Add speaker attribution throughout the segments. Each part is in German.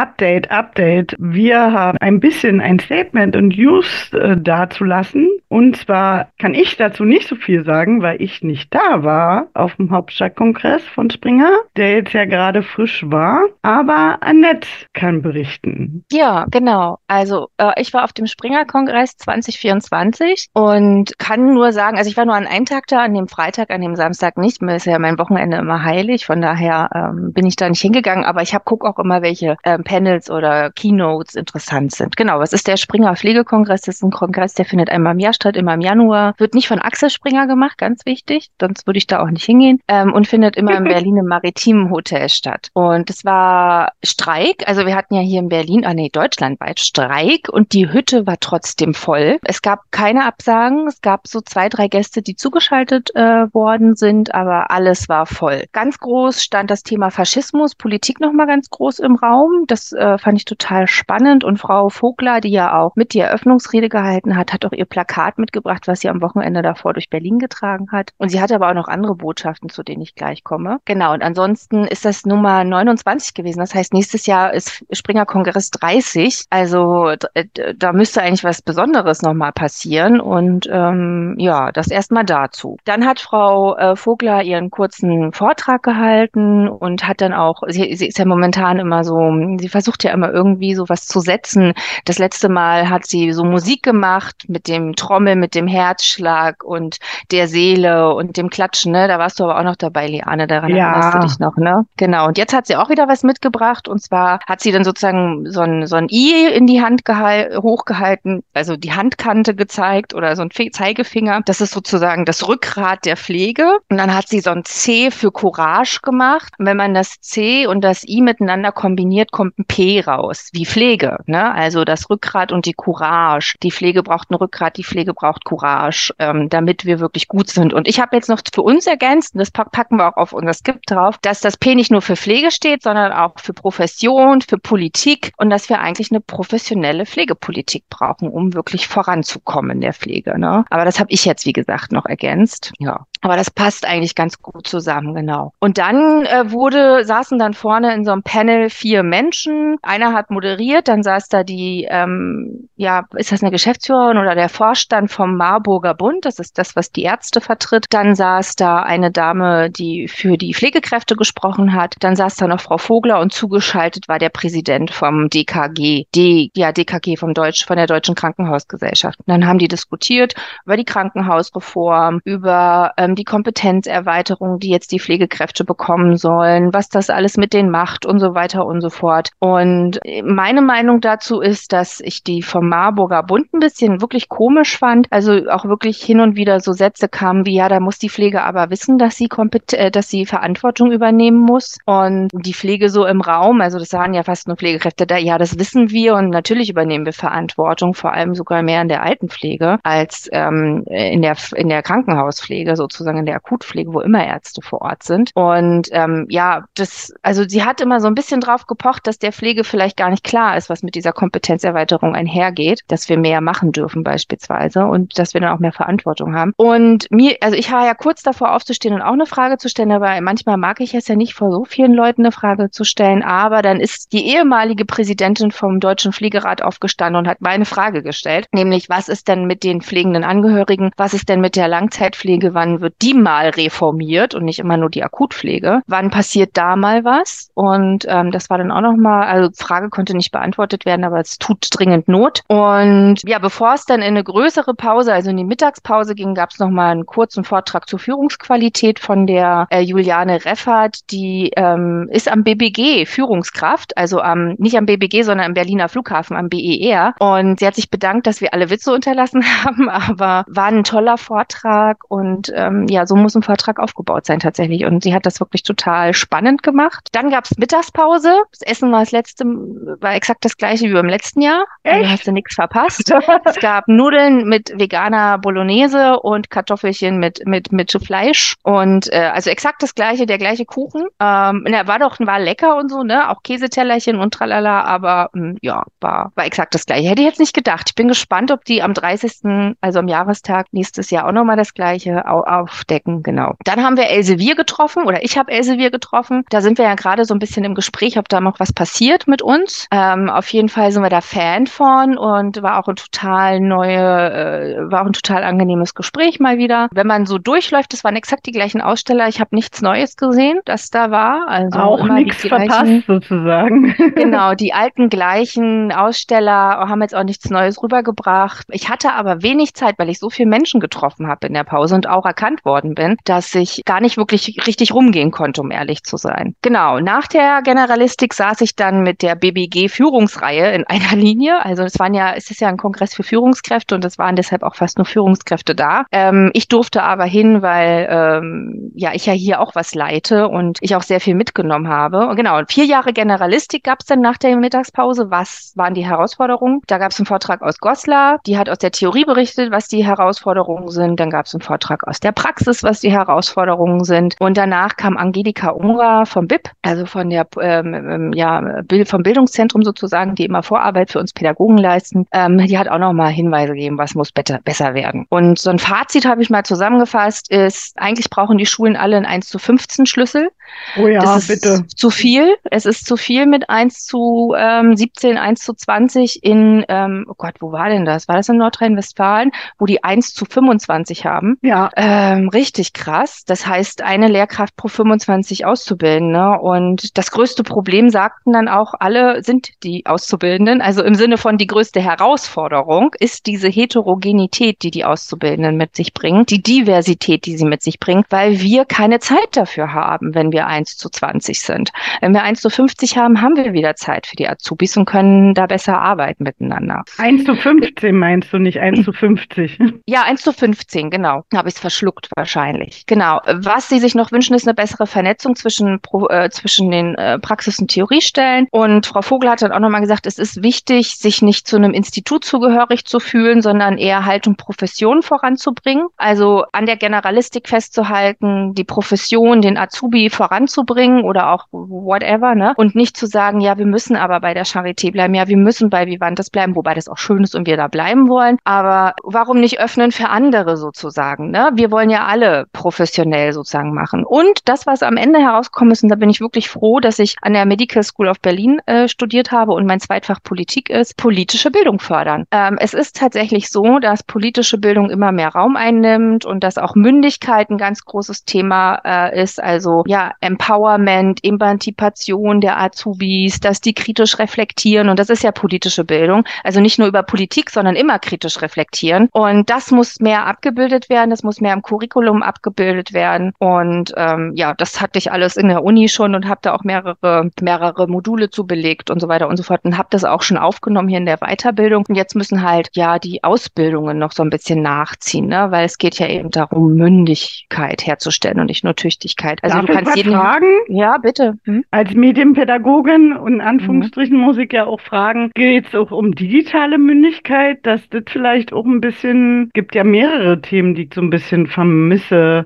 Speaker 1: Update, Update. Wir haben ein bisschen ein Statement und News äh, dazulassen. Und zwar kann ich dazu nicht so viel sagen, weil ich nicht da war auf dem Hauptstadtkongress von Springer, der jetzt ja gerade frisch war. Aber Annette kann berichten.
Speaker 2: Ja, genau. Also äh, ich war auf dem Springer-Kongress 2024 und kann nur sagen, also ich war nur an einem Tag da, an dem Freitag, an dem Samstag nicht. Mir ist ja mein Wochenende immer heilig, von daher ähm, bin ich da nicht hingegangen. Aber ich habe guck auch immer, welche ähm, Panels oder Keynotes interessant sind. Genau, was ist der Springer Pflegekongress? Das ist ein Kongress, der findet einmal im Jahr statt, immer im Januar. Wird nicht von Axel Springer gemacht, ganz wichtig, sonst würde ich da auch nicht hingehen. Ähm, und findet immer im Maritimen Hotel statt. Und es war Streik, also wir hatten ja hier in Berlin, ah nee, deutschlandweit Streik und die Hütte war trotzdem voll. Es gab keine Absagen, es gab so zwei, drei Gäste, die zugeschaltet äh, worden sind, aber alles war voll. Ganz groß stand das Thema Faschismus, Politik nochmal ganz groß im Raum. Das äh, fand ich total spannend. Und Frau Vogler, die ja auch mit die Eröffnungsrede gehalten hat, hat auch ihr Plakat mitgebracht, was sie am Wochenende davor durch Berlin getragen hat. Und sie hatte aber auch noch andere Botschaften, zu denen ich gleich komme. Genau. Und ansonsten ist das Nummer 29 gewesen. Das heißt, nächstes Jahr ist Springer Kongress 30. Also äh, da müsste eigentlich was Besonderes nochmal passieren. Und ähm, ja, das erstmal dazu. Dann hat Frau äh, Vogler ihren kurzen Vortrag gehalten und hat dann auch, sie, sie ist ja momentan immer so, sie versucht ja immer irgendwie so was zu setzen. Das letzte Mal hat sie so Musik gemacht mit dem Trommel, mit dem Herzschlag und der Seele und dem Klatschen, ne? Da warst du aber auch noch dabei, Liane, daran ja. erinnerst du dich noch, ne? Genau. Und jetzt hat sie auch wieder was mitgebracht und zwar hat sie dann sozusagen so ein, so ein I in die Hand hochgehalten, also die Handkante gezeigt oder so ein Zeigefinger. Das ist sozusagen das Rückgrat der Pflege. Und dann hat sie so ein C für Courage gemacht. Und wenn man das C und das I miteinander kombiniert, kommt P raus, wie Pflege. Ne? Also das Rückgrat und die Courage. Die Pflege braucht ein Rückgrat, die Pflege braucht Courage, ähm, damit wir wirklich gut sind. Und ich habe jetzt noch für uns ergänzt, und das packen wir auch auf unser Skript drauf, dass das P nicht nur für Pflege steht, sondern auch für Profession, für Politik und dass wir eigentlich eine professionelle Pflegepolitik brauchen, um wirklich voranzukommen in der Pflege. Ne? Aber das habe ich jetzt, wie gesagt, noch ergänzt. Ja. Aber das passt eigentlich ganz gut zusammen, genau. Und dann äh, wurde, saßen dann vorne in so einem Panel vier Menschen. Einer hat moderiert, dann saß da die, ähm, ja, ist das eine Geschäftsführerin oder der Vorstand vom Marburger Bund? Das ist das, was die Ärzte vertritt. Dann saß da eine Dame, die für die Pflegekräfte gesprochen hat. Dann saß da noch Frau Vogler und zugeschaltet war der Präsident vom DKG, D, ja, DKG vom Deutsch, von der Deutschen Krankenhausgesellschaft. Und dann haben die diskutiert über die Krankenhausreform, über ähm, die Kompetenzerweiterung, die jetzt die Pflegekräfte bekommen sollen, was das alles mit denen macht und so weiter und so fort. Und meine Meinung dazu ist, dass ich die vom Marburger Bund ein bisschen wirklich komisch fand. Also auch wirklich hin und wieder so Sätze kamen wie, ja, da muss die Pflege aber wissen, dass sie kompet äh, dass sie Verantwortung übernehmen muss. Und die Pflege so im Raum, also das waren ja fast nur Pflegekräfte da, ja, das wissen wir und natürlich übernehmen wir Verantwortung, vor allem sogar mehr in der Altenpflege als ähm, in der in der Krankenhauspflege sozusagen in der Akutpflege, wo immer Ärzte vor Ort sind. Und ähm, ja, das, also sie hat immer so ein bisschen drauf gepocht, dass der Pflege vielleicht gar nicht klar ist, was mit dieser Kompetenzerweiterung einhergeht, dass wir mehr machen dürfen beispielsweise und dass wir dann auch mehr Verantwortung haben. Und mir, also ich war ja kurz davor aufzustehen und auch eine Frage zu stellen, aber manchmal mag ich es ja nicht vor so vielen Leuten eine Frage zu stellen, aber dann ist die ehemalige Präsidentin vom Deutschen Pflegerat aufgestanden und hat meine Frage gestellt, nämlich was ist denn mit den pflegenden Angehörigen, was ist denn mit der Langzeitpflege, wann wird die mal reformiert und nicht immer nur die Akutpflege. Wann passiert da mal was? Und ähm, das war dann auch nochmal, also Frage konnte nicht beantwortet werden, aber es tut dringend Not. Und ja, bevor es dann in eine größere Pause, also in die Mittagspause ging, gab es nochmal einen kurzen Vortrag zur Führungsqualität von der äh, Juliane Reffert, die ähm, ist am BBG Führungskraft, also am, nicht am BBG, sondern am Berliner Flughafen, am BER. Und sie hat sich bedankt, dass wir alle Witze unterlassen haben, aber war ein toller Vortrag und ähm, ja, so muss ein Vortrag aufgebaut sein tatsächlich. Und sie hat das wirklich total spannend gemacht. Dann gab es Mittagspause. Das Essen war das letzte, war exakt das gleiche wie beim letzten Jahr. Also hast du nichts verpasst. es gab Nudeln mit veganer Bolognese und Kartoffelchen mit, mit, mit Fleisch. Und äh, also exakt das gleiche, der gleiche Kuchen. Ähm, der war doch, war lecker und so, ne? Auch Käsetellerchen und tralala, aber mh, hm, ja, war, war exakt das gleiche. Hätte ich jetzt nicht gedacht. Ich bin gespannt, ob die am 30., also am Jahrestag nächstes Jahr auch nochmal das gleiche auf, auf aufdecken, genau. Dann haben wir Elsevier getroffen oder ich habe Elsevier getroffen. Da sind wir ja gerade so ein bisschen im Gespräch, ob da noch was passiert mit uns. Ähm, auf jeden Fall sind wir da Fan von und war auch ein total neue, äh, war auch ein total angenehmes Gespräch mal wieder. Wenn man so durchläuft, das waren exakt die gleichen Aussteller. Ich habe nichts Neues gesehen, das da war. Also
Speaker 1: auch nichts verpasst sozusagen.
Speaker 2: Genau, die alten gleichen Aussteller haben jetzt auch nichts Neues rübergebracht. Ich hatte aber wenig Zeit, weil ich so viele Menschen getroffen habe in der Pause und auch erkannt worden bin, dass ich gar nicht wirklich richtig rumgehen konnte, um ehrlich zu sein. Genau, nach der Generalistik saß ich dann mit der BBG Führungsreihe in einer Linie. Also es waren ja, es ist ja ein Kongress für Führungskräfte und es waren deshalb auch fast nur Führungskräfte da. Ähm, ich durfte aber hin, weil ähm, ja ich ja hier auch was leite und ich auch sehr viel mitgenommen habe. Und genau, vier Jahre Generalistik gab es dann nach der Mittagspause. Was waren die Herausforderungen? Da gab es einen Vortrag aus Goslar, die hat aus der Theorie berichtet, was die Herausforderungen sind. Dann gab es einen Vortrag aus der Praxis, was die Herausforderungen sind. Und danach kam Angelika Ungar vom BIP, also von der ähm, ähm ja, vom Bildungszentrum sozusagen, die immer Vorarbeit für uns Pädagogen leisten. Ähm, die hat auch nochmal Hinweise gegeben, was muss besser, besser werden. Und so ein Fazit habe ich mal zusammengefasst, ist, eigentlich brauchen die Schulen alle einen 1 zu 15 Schlüssel.
Speaker 1: Oh ja, das ist bitte.
Speaker 2: Zu viel. Es ist zu viel mit 1 zu ähm, 17, 1 zu 20 in, ähm, oh Gott, wo war denn das? War das in Nordrhein-Westfalen, wo die 1 zu 25 haben?
Speaker 1: Ja.
Speaker 2: Ähm, richtig krass. Das heißt, eine Lehrkraft pro 25 Auszubildende. Und das größte Problem, sagten dann auch alle, sind die Auszubildenden. Also im Sinne von die größte Herausforderung ist diese Heterogenität, die die Auszubildenden mit sich bringen, die Diversität, die sie mit sich bringen, weil wir keine Zeit dafür haben, wenn wir 1 zu 20 sind. Wenn wir 1 zu 50 haben, haben wir wieder Zeit für die Azubis und können da besser arbeiten miteinander.
Speaker 1: 1 zu 15 meinst du nicht 1 zu 50?
Speaker 2: Ja, 1 zu 15, genau. Habe ich es verschluckt wahrscheinlich. Genau. Was Sie sich noch wünschen, ist eine bessere Vernetzung zwischen, äh, zwischen den äh, Praxis- und Theoriestellen. Und Frau Vogel hat dann auch nochmal gesagt, es ist wichtig, sich nicht zu einem Institut zugehörig zu fühlen, sondern eher Haltung Profession voranzubringen. Also an der Generalistik festzuhalten, die Profession, den Azubi voranzubringen oder auch whatever, ne? Und nicht zu sagen, ja, wir müssen aber bei der Charité bleiben, ja, wir müssen bei Vivantes bleiben, wobei das auch schön ist und wir da bleiben wollen. Aber warum nicht öffnen für andere sozusagen, ne? Wir wollen ja alle professionell sozusagen machen. Und das, was am Ende herauskommt ist, und da bin ich wirklich froh, dass ich an der Medical School of Berlin äh, studiert habe und mein Zweitfach Politik ist, politische Bildung fördern. Ähm, es ist tatsächlich so, dass politische Bildung immer mehr Raum einnimmt und dass auch Mündigkeit ein ganz großes Thema äh, ist. Also ja, Empowerment, Emanzipation der Azubis, dass die kritisch reflektieren. Und das ist ja politische Bildung. Also nicht nur über Politik, sondern immer kritisch reflektieren. Und das muss mehr abgebildet werden. Das muss mehr im Curriculum abgebildet werden. Und ähm, ja, das hatte ich alles in der Uni schon und habe da auch mehrere, mehrere Module zu belegt und so weiter und so fort. Und habe das auch schon aufgenommen hier in der Weiterbildung. Und jetzt müssen halt ja die Ausbildungen noch so ein bisschen nachziehen, ne? weil es geht ja eben darum, Mündigkeit herzustellen und nicht nur Tüchtigkeit.
Speaker 1: Also Darf du kannst jeden fragen?
Speaker 2: Ja, bitte. Hm?
Speaker 1: Als Medienpädagogin und in Anführungsstrichen mhm. muss ich ja auch fragen, geht es auch um digitale Mündigkeit, dass das vielleicht auch ein bisschen, gibt ja mehrere Themen, die ich so ein bisschen vermisse,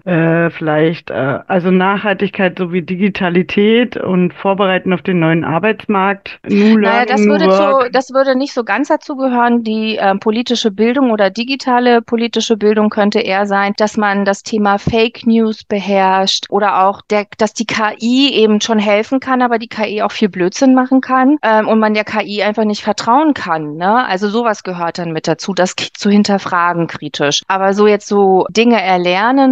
Speaker 1: äh, vielleicht, äh, also Nachhaltigkeit sowie Digitalität und Vorbereiten auf den neuen Arbeitsmarkt.
Speaker 2: New naja, das würde, zu, das würde nicht so ganz dazu gehören. Die äh, politische Bildung oder digitale politische Bildung könnte eher sein, dass man das Thema Fake News beherrscht oder auch der, dass die KI eben schon helfen kann, aber die KI auch viel Blödsinn machen kann ähm, und man der KI einfach nicht vertrauen kann. Ne? Also sowas gehört dann mit dazu, das zu hinterfragen kritisch. Aber so jetzt so Dinge erlernen,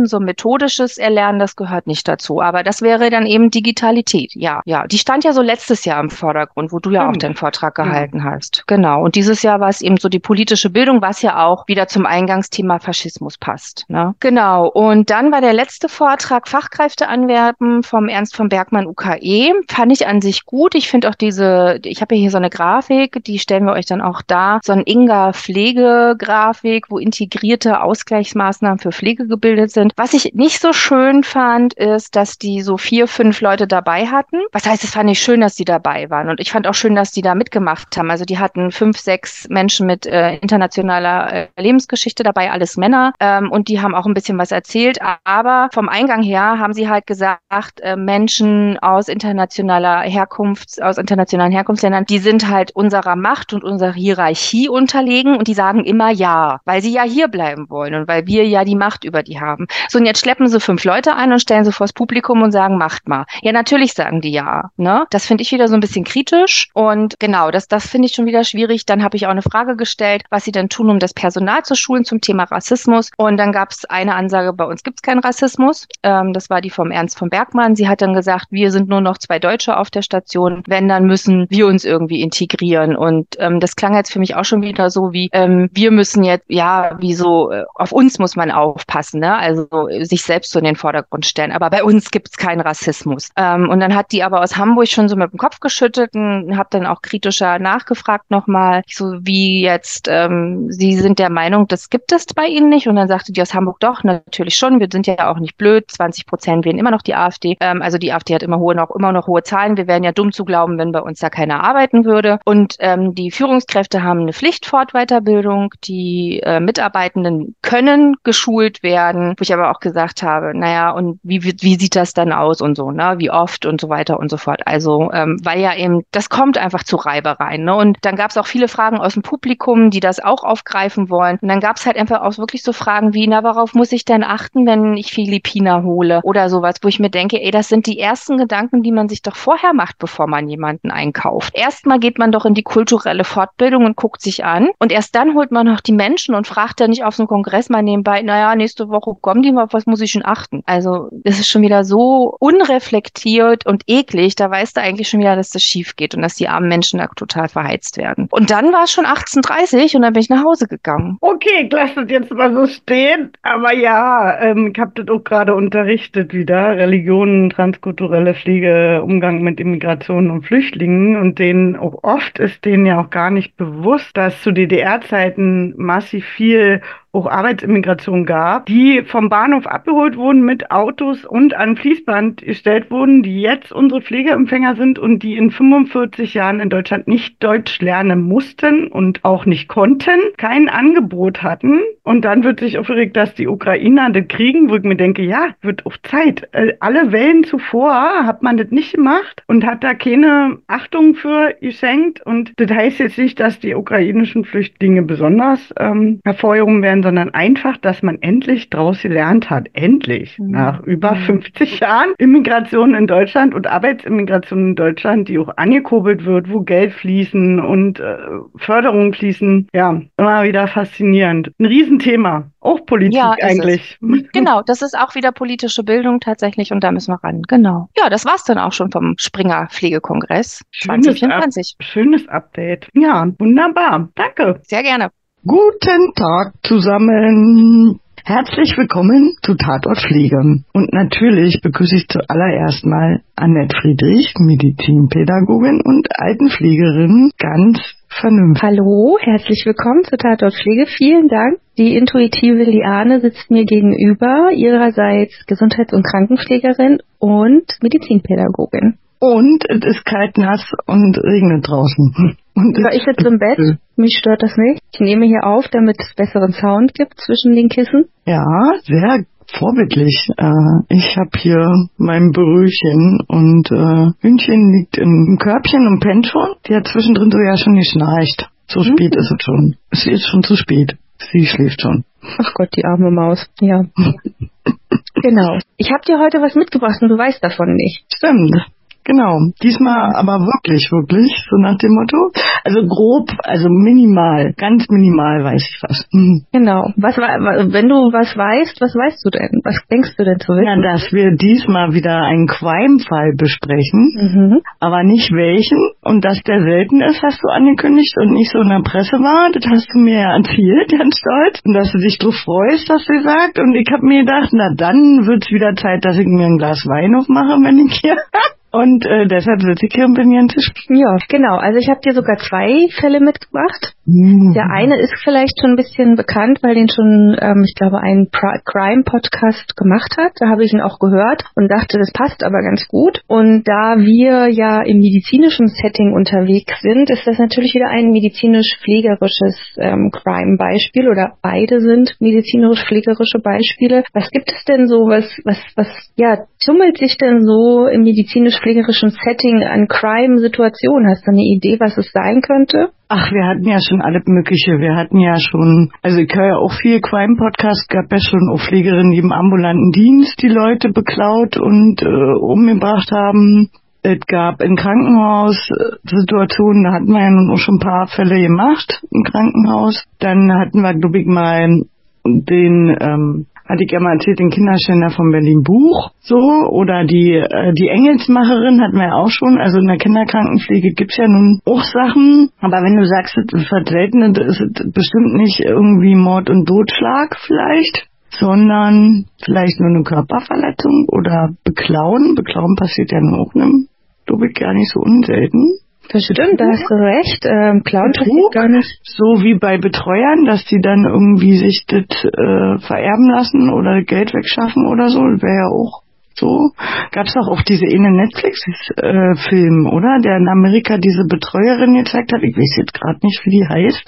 Speaker 2: so methodisches Erlernen, das gehört nicht dazu. Aber das wäre dann eben Digitalität. Ja, ja. Die stand ja so letztes Jahr im Vordergrund, wo du ja auch den Vortrag gehalten ja. hast. Genau. Und dieses Jahr war es eben so die politische Bildung, was ja auch wieder zum Eingangsthema Faschismus passt. Ne? Genau. Und dann war der letzte Vortrag Fachkräfte anwerben vom Ernst von Bergmann UKE. Fand ich an sich gut. Ich finde auch diese, ich habe ja hier so eine Grafik, die stellen wir euch dann auch da. So ein Inga Pflegegrafik, wo integrierte Ausgleichsmaßnahmen für Pflege gebildet sind. Was ich nicht so schön fand, ist, dass die so vier, fünf Leute dabei hatten. Was heißt, es fand ich schön, dass die dabei waren. Und ich fand auch schön, dass die da mitgemacht haben. Also die hatten fünf, sechs Menschen mit äh, internationaler äh, Lebensgeschichte dabei, alles Männer. Ähm, und die haben auch ein bisschen was erzählt. Aber vom Eingang her haben sie halt gesagt, äh, Menschen aus internationaler Herkunft, aus internationalen Herkunftsländern, die sind halt unserer Macht und unserer Hierarchie unterlegen und die sagen immer ja, weil sie ja hier bleiben wollen und weil wir ja die Macht über die die haben. So, und jetzt schleppen sie fünf Leute ein und stellen sie vors Publikum und sagen, macht mal. Ja, natürlich sagen die ja. Ne? Das finde ich wieder so ein bisschen kritisch. Und genau, das, das finde ich schon wieder schwierig. Dann habe ich auch eine Frage gestellt, was sie denn tun, um das Personal zu schulen zum Thema Rassismus. Und dann gab es eine Ansage, bei uns gibt es keinen Rassismus. Ähm, das war die vom Ernst von Bergmann. Sie hat dann gesagt, wir sind nur noch zwei Deutsche auf der Station. Wenn, dann müssen wir uns irgendwie integrieren. Und ähm, das klang jetzt für mich auch schon wieder so wie, ähm, wir müssen jetzt, ja, wie so, äh, auf uns muss man aufpassen, ne? Also sich selbst so in den Vordergrund stellen. Aber bei uns gibt es keinen Rassismus. Ähm, und dann hat die aber aus Hamburg schon so mit dem Kopf geschüttelt und habe dann auch kritischer nachgefragt nochmal, so wie jetzt, ähm, sie sind der Meinung, das gibt es bei ihnen nicht. Und dann sagte die aus Hamburg doch, natürlich schon, wir sind ja auch nicht blöd, 20 Prozent wählen immer noch die AfD. Ähm, also die AfD hat immer hohe noch immer noch hohe Zahlen. Wir wären ja dumm zu glauben, wenn bei uns da keiner arbeiten würde. Und ähm, die Führungskräfte haben eine Pflichtfortweiterbildung. Die äh, Mitarbeitenden können geschult werden, wo ich aber auch gesagt habe, naja, und wie, wie, sieht das dann aus und so, ne? Wie oft und so weiter und so fort. Also, ähm, weil ja eben, das kommt einfach zu Reibereien. Ne? Und dann gab es auch viele Fragen aus dem Publikum, die das auch aufgreifen wollen. Und dann gab es halt einfach auch wirklich so Fragen wie, na, worauf muss ich denn achten, wenn ich Philippiner hole oder sowas, wo ich mir denke, ey, das sind die ersten Gedanken, die man sich doch vorher macht, bevor man jemanden einkauft. Erstmal geht man doch in die kulturelle Fortbildung und guckt sich an. Und erst dann holt man noch die Menschen und fragt dann nicht auf so einem Kongress mal nebenbei, naja, nächste Woche kommen die mal, auf was muss ich denn achten? Also, das ist schon wieder so unreflektiert und eklig. Da weißt du eigentlich schon wieder, dass das schief geht und dass die armen Menschen da total verheizt werden. Und dann war es schon 18.30 und dann bin ich nach Hause gegangen.
Speaker 1: Okay, ich lasse das jetzt mal so stehen. Aber ja, ähm, ich habe das auch gerade unterrichtet wieder. Religionen, transkulturelle Pflege, Umgang mit Immigration und Flüchtlingen. Und denen auch oft ist denen ja auch gar nicht bewusst, dass zu DDR-Zeiten massiv viel auch Arbeitsimmigration gab, die vom Bahnhof abgeholt wurden mit Autos und an Fließband gestellt wurden, die jetzt unsere Pflegeempfänger sind und die in 45 Jahren in Deutschland nicht Deutsch lernen mussten und auch nicht konnten, kein Angebot hatten. Und dann wird sich aufgeregt, dass die Ukrainer das kriegen, wo ich mir denke, ja, wird auch Zeit. Äh, alle Wellen zuvor hat man das nicht gemacht und hat da keine Achtung für geschenkt. Und das heißt jetzt nicht, dass die ukrainischen Flüchtlinge besonders ähm, hervorgehoben werden, sondern einfach, dass man endlich draus gelernt hat. Endlich. Mhm. Nach über 50 Jahren Immigration in Deutschland und Arbeitsimmigration in Deutschland, die auch angekurbelt wird, wo Geld fließen und äh, Förderungen fließen. Ja, immer wieder faszinierend. Ein Riesenthema. Auch Politik ja, eigentlich.
Speaker 2: Genau, das ist auch wieder politische Bildung tatsächlich und da müssen wir ran. Genau. Ja, das war's dann auch schon vom Springer Pflegekongress 2024.
Speaker 1: Up schönes Update. Ja, wunderbar. Danke.
Speaker 2: Sehr gerne.
Speaker 1: Guten Tag zusammen. Herzlich willkommen zu Tatort Pflege. Und natürlich begrüße ich zuallererst mal Annette Friedrich, Medizinpädagogin und Altenpflegerin, ganz vernünftig.
Speaker 3: Hallo, herzlich willkommen zu Tatort Pflege. Vielen Dank. Die intuitive Liane sitzt mir gegenüber, ihrerseits Gesundheits- und Krankenpflegerin und Medizinpädagogin.
Speaker 1: Und es ist kalt, nass und regnet draußen.
Speaker 3: Und ja, ich sitze im Bett, mich stört das nicht. Ich nehme hier auf, damit es besseren Sound gibt zwischen den Kissen.
Speaker 1: Ja, sehr vorbildlich. Äh, ich habe hier mein Brüchen und äh, Hündchen liegt im Körbchen und pennt schon. Die hat zwischendrin so ja schon geschnarcht. So mhm. spät ist es schon. Es ist schon zu spät. Sie schläft schon.
Speaker 3: Ach Gott, die arme Maus. Ja. genau. Ich habe dir heute was mitgebracht und du weißt davon nicht.
Speaker 1: Stimmt. Genau, diesmal aber wirklich, wirklich, so nach dem Motto. Also grob, also minimal, ganz minimal weiß ich was.
Speaker 3: Mhm. Genau. Was wenn du was weißt, was weißt du denn? Was denkst du denn zu wissen?
Speaker 1: Ja, dass wir diesmal wieder einen Crime-Fall besprechen, mhm. aber nicht welchen und dass der selten ist, hast du angekündigt und nicht so in der Presse war. Das hast du mir ja erzählt, ganz stolz. Und dass du dich drauf freust, hast du gesagt. Und ich habe mir gedacht, na dann wird's wieder Zeit, dass ich mir ein Glas Wein aufmache, wenn ich hier Und äh, deshalb sitze ich hier und bin hier Tisch.
Speaker 3: Ja, genau. Also ich habe dir sogar zwei Fälle mitgebracht. Mhm. Der eine ist vielleicht schon ein bisschen bekannt, weil den schon, ähm, ich glaube, ein Crime-Podcast gemacht hat. Da habe ich ihn auch gehört und dachte, das passt aber ganz gut. Und da wir ja im medizinischen Setting unterwegs sind, ist das natürlich wieder ein medizinisch-pflegerisches ähm, Crime-Beispiel oder beide sind medizinisch-pflegerische Beispiele. Was gibt es denn so, was, was, was, ja, tummelt sich denn so im medizinisch pflegerischen Setting an Crime-Situationen? Hast du eine Idee, was es sein könnte?
Speaker 1: Ach, wir hatten ja schon alle mögliche. Wir hatten ja schon, also ich höre ja auch viel Crime-Podcast, gab ja schon auch Pflegerinnen, die im ambulanten Dienst die Leute beklaut und äh, umgebracht haben. Es gab in Krankenhaus äh, Situationen, da hatten wir ja nun auch schon ein paar Fälle gemacht im Krankenhaus. Dann hatten wir, glaube ich, mal den ähm, hatte ich ja mal erzählt, den Kinderständer von Berlin Buch, so, oder die, äh, die Engelsmacherin hatten wir ja auch schon, also in der Kinderkrankenpflege gibt's ja nun auch Sachen, aber wenn du sagst, es ist selten, ist es bestimmt nicht irgendwie Mord und Totschlag vielleicht, sondern vielleicht nur eine Körperverletzung oder Beklauen. Beklauen passiert ja nur auch einem, glaube ich, gar nicht so unselten.
Speaker 3: Das stimmt, da hast du recht. Ähm, Clown passiert gar nicht.
Speaker 1: So wie bei Betreuern, dass die dann irgendwie sich das äh, vererben lassen oder Geld wegschaffen oder so, wäre ja auch so. Gab es auch auf diese eine Netflix-Film, oder? Der in Amerika diese Betreuerin gezeigt hat. Ich weiß jetzt gerade nicht, wie die heißt.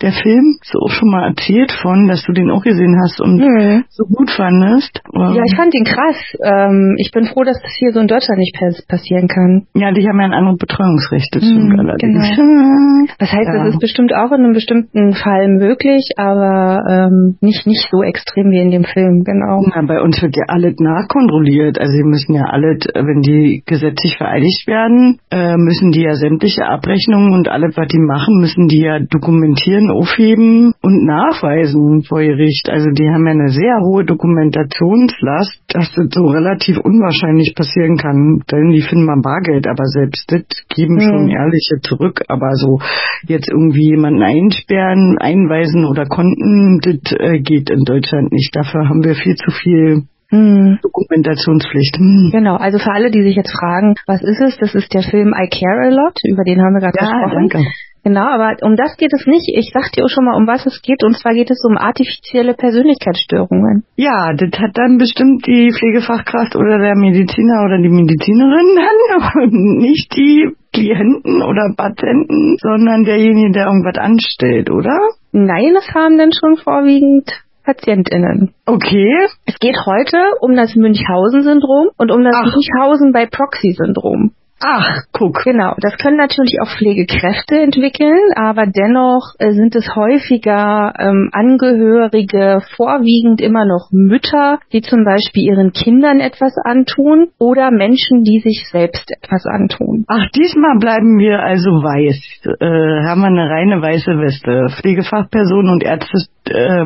Speaker 1: Der Film, so auch schon mal erzählt von, dass du den auch gesehen hast und mhm. so gut fandest.
Speaker 3: Ja, ich fand den krass. Ähm, ich bin froh, dass das hier so in Deutschland nicht passieren kann.
Speaker 1: Ja, die haben ja ein anderes Betreuungsrecht, das stimmt mhm, allerdings.
Speaker 3: Genau. Das heißt, ja. das ist bestimmt auch in einem bestimmten Fall möglich, aber ähm, nicht, nicht so extrem wie in dem Film, genau.
Speaker 1: Ja, bei uns wird ja alles nachkontrolliert kontrolliert. Also sie müssen ja alle, wenn die gesetzlich vereidigt werden, äh, müssen die ja sämtliche Abrechnungen und alles, was die machen, müssen die ja dokumentieren, aufheben und nachweisen vor Gericht. Also die haben ja eine sehr hohe Dokumentationslast, dass das so relativ unwahrscheinlich passieren kann. Denn die finden mal Bargeld, aber selbst das geben mhm. schon ehrliche zurück. Aber so jetzt irgendwie jemanden einsperren, einweisen oder Konten, das äh, geht in Deutschland nicht. Dafür haben wir viel zu viel hm. Dokumentationspflicht. Hm.
Speaker 3: Genau, also für alle, die sich jetzt fragen, was ist es? Das ist der Film I Care a Lot, über den haben wir gerade ja, gesprochen. Danke. Genau, aber um das geht es nicht. Ich sag dir auch schon mal, um was es geht. Und zwar geht es um artifizielle Persönlichkeitsstörungen.
Speaker 1: Ja, das hat dann bestimmt die Pflegefachkraft oder der Mediziner oder die Medizinerin dann, nicht die Klienten oder Patienten, sondern derjenige, der irgendwas anstellt, oder?
Speaker 3: Nein, das haben dann schon vorwiegend PatientInnen.
Speaker 1: Okay.
Speaker 3: Es geht heute um das Münchhausen-Syndrom und um das Ach. Münchhausen bei Proxy-Syndrom.
Speaker 1: Ach, guck.
Speaker 3: Genau, das können natürlich auch Pflegekräfte entwickeln, aber dennoch äh, sind es häufiger ähm, Angehörige, vorwiegend immer noch Mütter, die zum Beispiel ihren Kindern etwas antun oder Menschen, die sich selbst etwas antun.
Speaker 1: Ach, diesmal bleiben wir also weiß. Äh, haben wir eine reine weiße Weste. Pflegefachpersonen und Ärzte äh,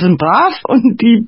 Speaker 1: sind brav und die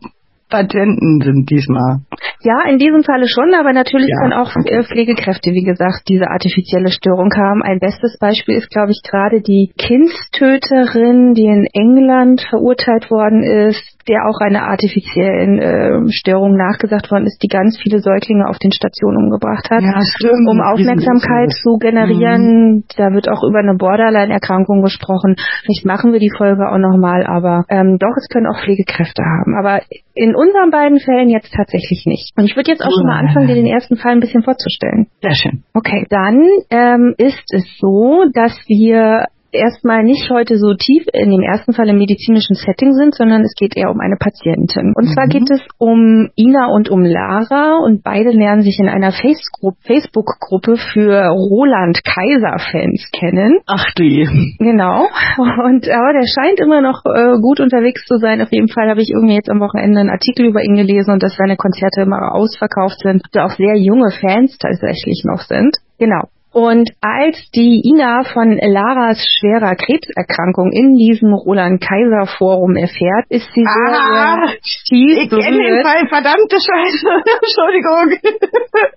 Speaker 1: Patienten sind diesmal.
Speaker 3: Ja, in diesem Falle schon, aber natürlich ja. können auch äh, Pflegekräfte, wie gesagt, diese artifizielle Störung haben. Ein bestes Beispiel ist, glaube ich, gerade die Kindstöterin, die in England verurteilt worden ist, der auch eine artifizielle äh, Störung nachgesagt worden ist, die ganz viele Säuglinge auf den Stationen umgebracht hat.
Speaker 1: Ja, stimmt.
Speaker 3: Um Aufmerksamkeit zu generieren. Mhm. Da wird auch über eine Borderline-Erkrankung gesprochen. Vielleicht machen wir die Folge auch nochmal, aber ähm, doch, es können auch Pflegekräfte haben. Aber in unseren beiden Fällen jetzt tatsächlich nicht. Und ich würde jetzt auch schon mal anfangen, dir den ersten Fall ein bisschen vorzustellen.
Speaker 1: Sehr schön.
Speaker 3: Okay, dann ähm, ist es so, dass wir erstmal nicht heute so tief in dem ersten Fall im medizinischen Setting sind, sondern es geht eher um eine Patientin. Und mhm. zwar geht es um Ina und um Lara und beide lernen sich in einer Facebook-Gruppe für Roland Kaiser-Fans kennen.
Speaker 1: Ach die.
Speaker 3: Genau. Und aber der scheint immer noch äh, gut unterwegs zu sein. Auf jeden Fall habe ich irgendwie jetzt am Wochenende einen Artikel über ihn gelesen und dass seine Konzerte immer ausverkauft sind auch sehr junge Fans tatsächlich noch sind. Genau. Und als die Ina von Laras schwerer Krebserkrankung in diesem Roland-Kaiser-Forum erfährt, ist sie
Speaker 1: ah, sehr Ich kenne den Fall, verdammte Scheiße. Entschuldigung.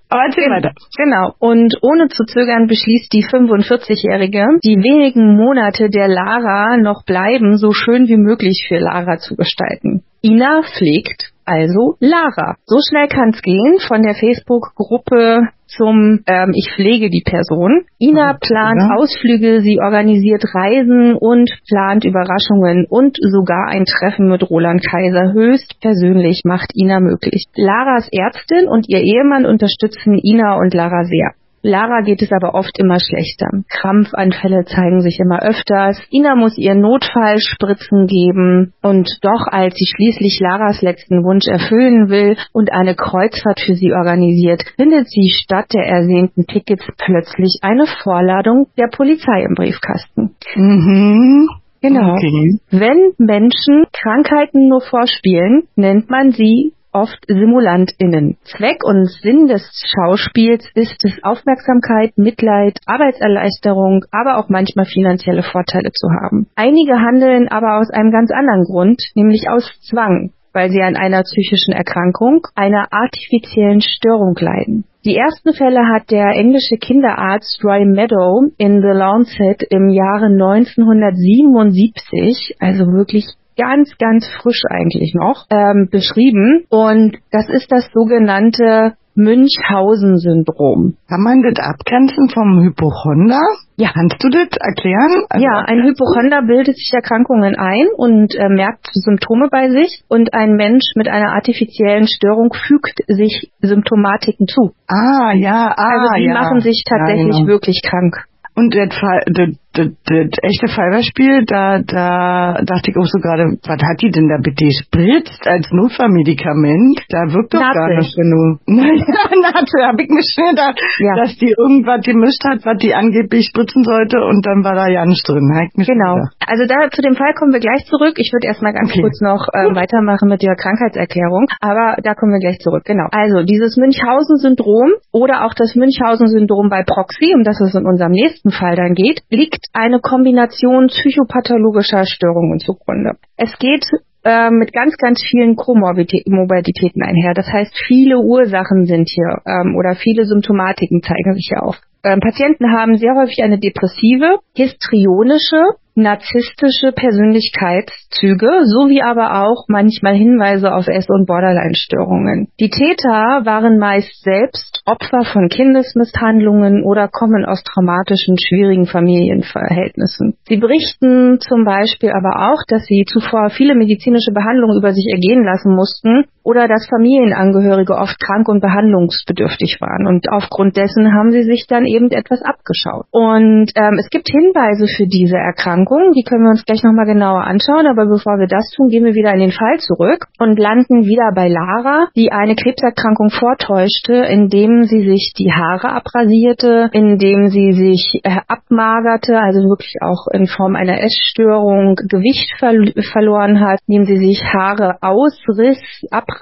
Speaker 1: Aber erzähl weiter.
Speaker 3: Genau. Und ohne zu zögern beschließt die 45-Jährige, die wenigen Monate der Lara noch bleiben, so schön wie möglich für Lara zu gestalten. Ina pflegt also Lara. So schnell kann's gehen von der Facebook-Gruppe zum ähm, Ich pflege die Person. Ina plant ja. Ausflüge, sie organisiert Reisen und plant Überraschungen und sogar ein Treffen mit Roland Kaiser höchst persönlich macht Ina möglich. Laras Ärztin und ihr Ehemann unterstützen Ina und Lara sehr. Lara geht es aber oft immer schlechter. Krampfanfälle zeigen sich immer öfters. Ina muss ihr Notfallspritzen geben und doch als sie schließlich Laras letzten Wunsch erfüllen will und eine Kreuzfahrt für sie organisiert, findet sie statt der ersehnten Tickets plötzlich eine Vorladung der Polizei im Briefkasten.
Speaker 1: Mhm.
Speaker 3: Genau.
Speaker 1: Okay.
Speaker 3: Wenn Menschen Krankheiten nur vorspielen, nennt man sie oft SimulantInnen. Zweck und Sinn des Schauspiels ist es, Aufmerksamkeit, Mitleid, Arbeitserleichterung, aber auch manchmal finanzielle Vorteile zu haben. Einige handeln aber aus einem ganz anderen Grund, nämlich aus Zwang weil sie an einer psychischen Erkrankung, einer artifiziellen Störung leiden. Die ersten Fälle hat der englische Kinderarzt Roy Meadow in The Lancet im Jahre 1977, also wirklich ganz, ganz frisch eigentlich noch, ähm, beschrieben. Und das ist das sogenannte Münchhausen-Syndrom.
Speaker 1: Kann man das abgrenzen vom Hypochonder?
Speaker 3: Ja.
Speaker 1: Kannst du das erklären? Also-
Speaker 3: Ja, ein Hypochonder bildet sich Erkrankungen ein und äh, merkt Symptome bei sich und ein Mensch mit einer artifiziellen Störung fügt sich Symptomatiken zu.
Speaker 1: Ah, ja, ah,
Speaker 3: Also die
Speaker 1: ja.
Speaker 3: machen sich tatsächlich
Speaker 1: ja, genau.
Speaker 3: wirklich krank.
Speaker 1: Und das, das, das, das echte Fallbeispiel, da, da dachte ich auch so gerade, was hat die denn da bitte spritzt als Notfallmedikament? Da wirkt doch gar
Speaker 3: Nazel.
Speaker 1: nicht, wenn du... Naja, Nazel, hab ich mir schon gedacht,
Speaker 3: Ja.
Speaker 1: dass die irgendwas gemischt hat, was die angeblich spritzen sollte und dann war da ja nicht drin.
Speaker 3: Genau. Also da zu dem Fall kommen wir gleich zurück. Ich würde erstmal ganz
Speaker 1: Okay.
Speaker 3: kurz noch äh, weitermachen mit der Krankheitserklärung, aber da kommen wir gleich zurück. Genau. Also dieses Münchhausen-Syndrom oder auch das Münchhausen-Syndrom bei Proxy, um das es in unserem nächsten Fall dann geht, liegt eine Kombination psychopathologischer Störungen zugrunde. Es geht äh, mit ganz, ganz vielen Komorbiditäten einher. Das heißt, viele Ursachen sind hier ähm, oder viele Symptomatiken zeigen sich hier auf. Ähm, Patienten haben sehr häufig eine depressive, histrionische, narzisstische Persönlichkeitszüge sowie aber auch manchmal Hinweise auf Ess- und Borderline-Störungen. Die Täter waren meist selbst Opfer von Kindesmisshandlungen oder kommen aus traumatischen, schwierigen Familienverhältnissen. Sie berichten zum Beispiel aber auch, dass sie zuvor viele medizinische Behandlungen über sich ergehen lassen mussten oder dass Familienangehörige oft krank und behandlungsbedürftig waren. Und aufgrund dessen haben sie sich dann eben etwas abgeschaut. Und ähm, es gibt Hinweise für diese Erkrankung, die können wir uns gleich nochmal genauer anschauen. Aber bevor wir das tun, gehen wir wieder in den Fall zurück und landen wieder bei Lara, die eine Krebserkrankung vortäuschte, indem sie sich die Haare abrasierte, indem sie sich äh, abmagerte, also wirklich auch in Form einer Essstörung Gewicht verl verloren hat, indem sie sich Haare ausriss, abrasierte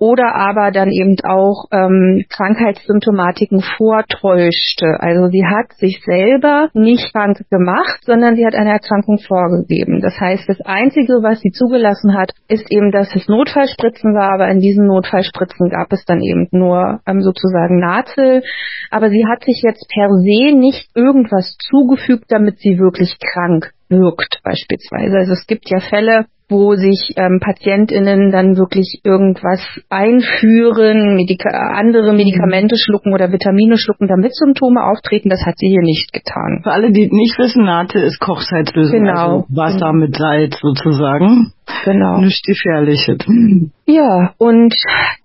Speaker 3: oder aber dann eben auch ähm, Krankheitssymptomatiken vortäuschte. Also sie hat sich selber nicht krank gemacht, sondern sie hat eine Erkrankung vorgegeben. Das heißt, das Einzige, was sie zugelassen hat, ist eben, dass es Notfallspritzen war, aber in diesen Notfallspritzen gab es dann eben nur ähm, sozusagen Nazel. Aber sie hat sich jetzt per se nicht irgendwas zugefügt, damit sie wirklich krank wirkt beispielsweise. Also es gibt ja Fälle, wo sich ähm, PatientInnen dann wirklich irgendwas einführen, Medika andere Medikamente schlucken oder Vitamine schlucken, damit Symptome auftreten. Das hat sie hier nicht getan.
Speaker 1: Für alle, die nicht wissen, Nate ist Kochsalzlösung,
Speaker 3: Genau.
Speaker 1: also Wasser mit Salz sozusagen.
Speaker 3: Genau.
Speaker 1: Nichts Gefährliches.
Speaker 3: Ja, und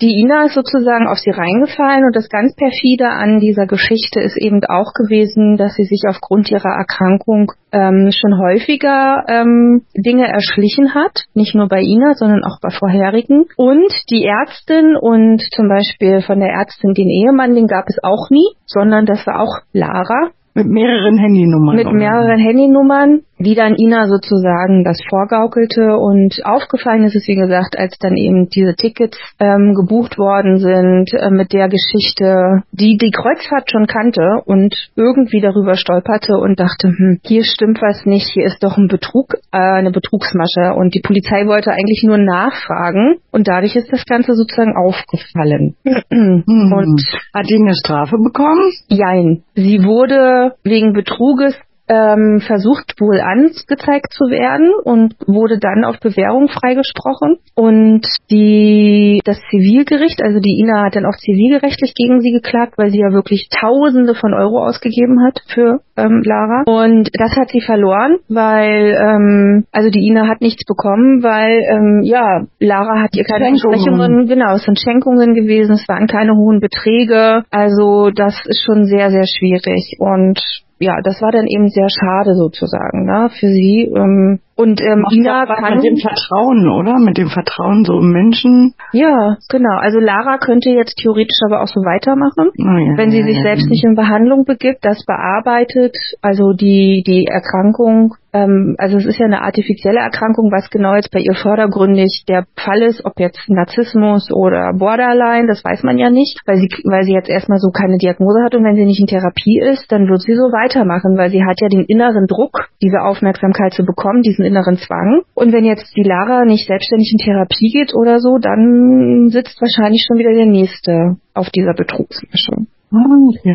Speaker 3: die Ina ist sozusagen auf sie reingefallen und das ganz perfide an dieser Geschichte ist eben auch gewesen, dass sie sich aufgrund ihrer Erkrankung ähm, schon häufiger ähm, Dinge erschlichen hat, nicht nur bei Ina, sondern auch bei vorherigen. Und die Ärztin und zum Beispiel von der Ärztin den Ehemann, den gab es auch nie, sondern das war auch Lara,
Speaker 1: Mit mehreren Handynummern.
Speaker 3: mit mehreren Handynummern, die dann Ina sozusagen das vorgaukelte und aufgefallen ist es, wie gesagt, als dann eben diese Tickets ähm, gebucht worden sind äh, mit der Geschichte, die die Kreuzfahrt schon kannte und irgendwie darüber stolperte und dachte, hm, hier stimmt was nicht, hier ist doch ein Betrug, äh, eine Betrugsmasche und die Polizei wollte eigentlich nur nachfragen und dadurch ist das Ganze sozusagen aufgefallen.
Speaker 1: Hm.
Speaker 3: Und
Speaker 1: Hat die eine Strafe bekommen?
Speaker 3: Jein. Sie wurde wegen Betruges ähm, versucht wohl angezeigt zu werden und wurde dann auf Bewährung freigesprochen. Und die, das Zivilgericht, also die INA hat dann auch zivilgerechtlich gegen sie geklagt, weil sie ja wirklich Tausende von Euro ausgegeben hat für ähm, Lara. Und das hat sie verloren, weil, ähm, also die INA hat nichts bekommen, weil, ähm, ja, Lara hat ihr keine Entsprechungen, genau, es sind Schenkungen gewesen, es waren keine hohen Beträge. Also das ist schon sehr, sehr schwierig. Und ja, das war dann eben sehr schade sozusagen ne, für sie. Ähm, und ähm, Ina kann
Speaker 1: mit dem Vertrauen, oder? Mit dem Vertrauen so im Menschen.
Speaker 3: Ja, genau. Also Lara könnte jetzt theoretisch aber auch so weitermachen, oh ja, wenn sie ja, sich ja, selbst nicht in Behandlung begibt, das bearbeitet, also die die Erkrankung. Ähm, also es ist ja eine artifizielle Erkrankung, was genau jetzt bei ihr vordergründig der Fall ist, ob jetzt Narzissmus oder Borderline, das weiß man ja nicht, weil sie weil sie jetzt erstmal so keine Diagnose hat und wenn sie nicht in Therapie ist, dann wird sie so weitermachen, weil sie hat ja den inneren Druck, diese Aufmerksamkeit zu bekommen, diesen diesen inneren Zwang. Und wenn jetzt die Lara nicht selbstständig in Therapie geht oder so, dann sitzt wahrscheinlich schon wieder der Nächste auf dieser Betrugsmasche.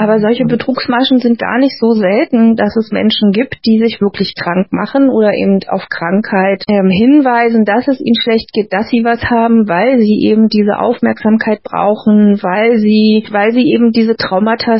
Speaker 3: Aber solche Betrugsmaschen sind gar nicht so selten, dass es Menschen gibt, die sich wirklich krank machen oder eben auf Krankheit ähm, hinweisen, dass es ihnen schlecht geht, dass sie was haben, weil sie eben diese Aufmerksamkeit brauchen, weil sie, weil sie eben diese Traumata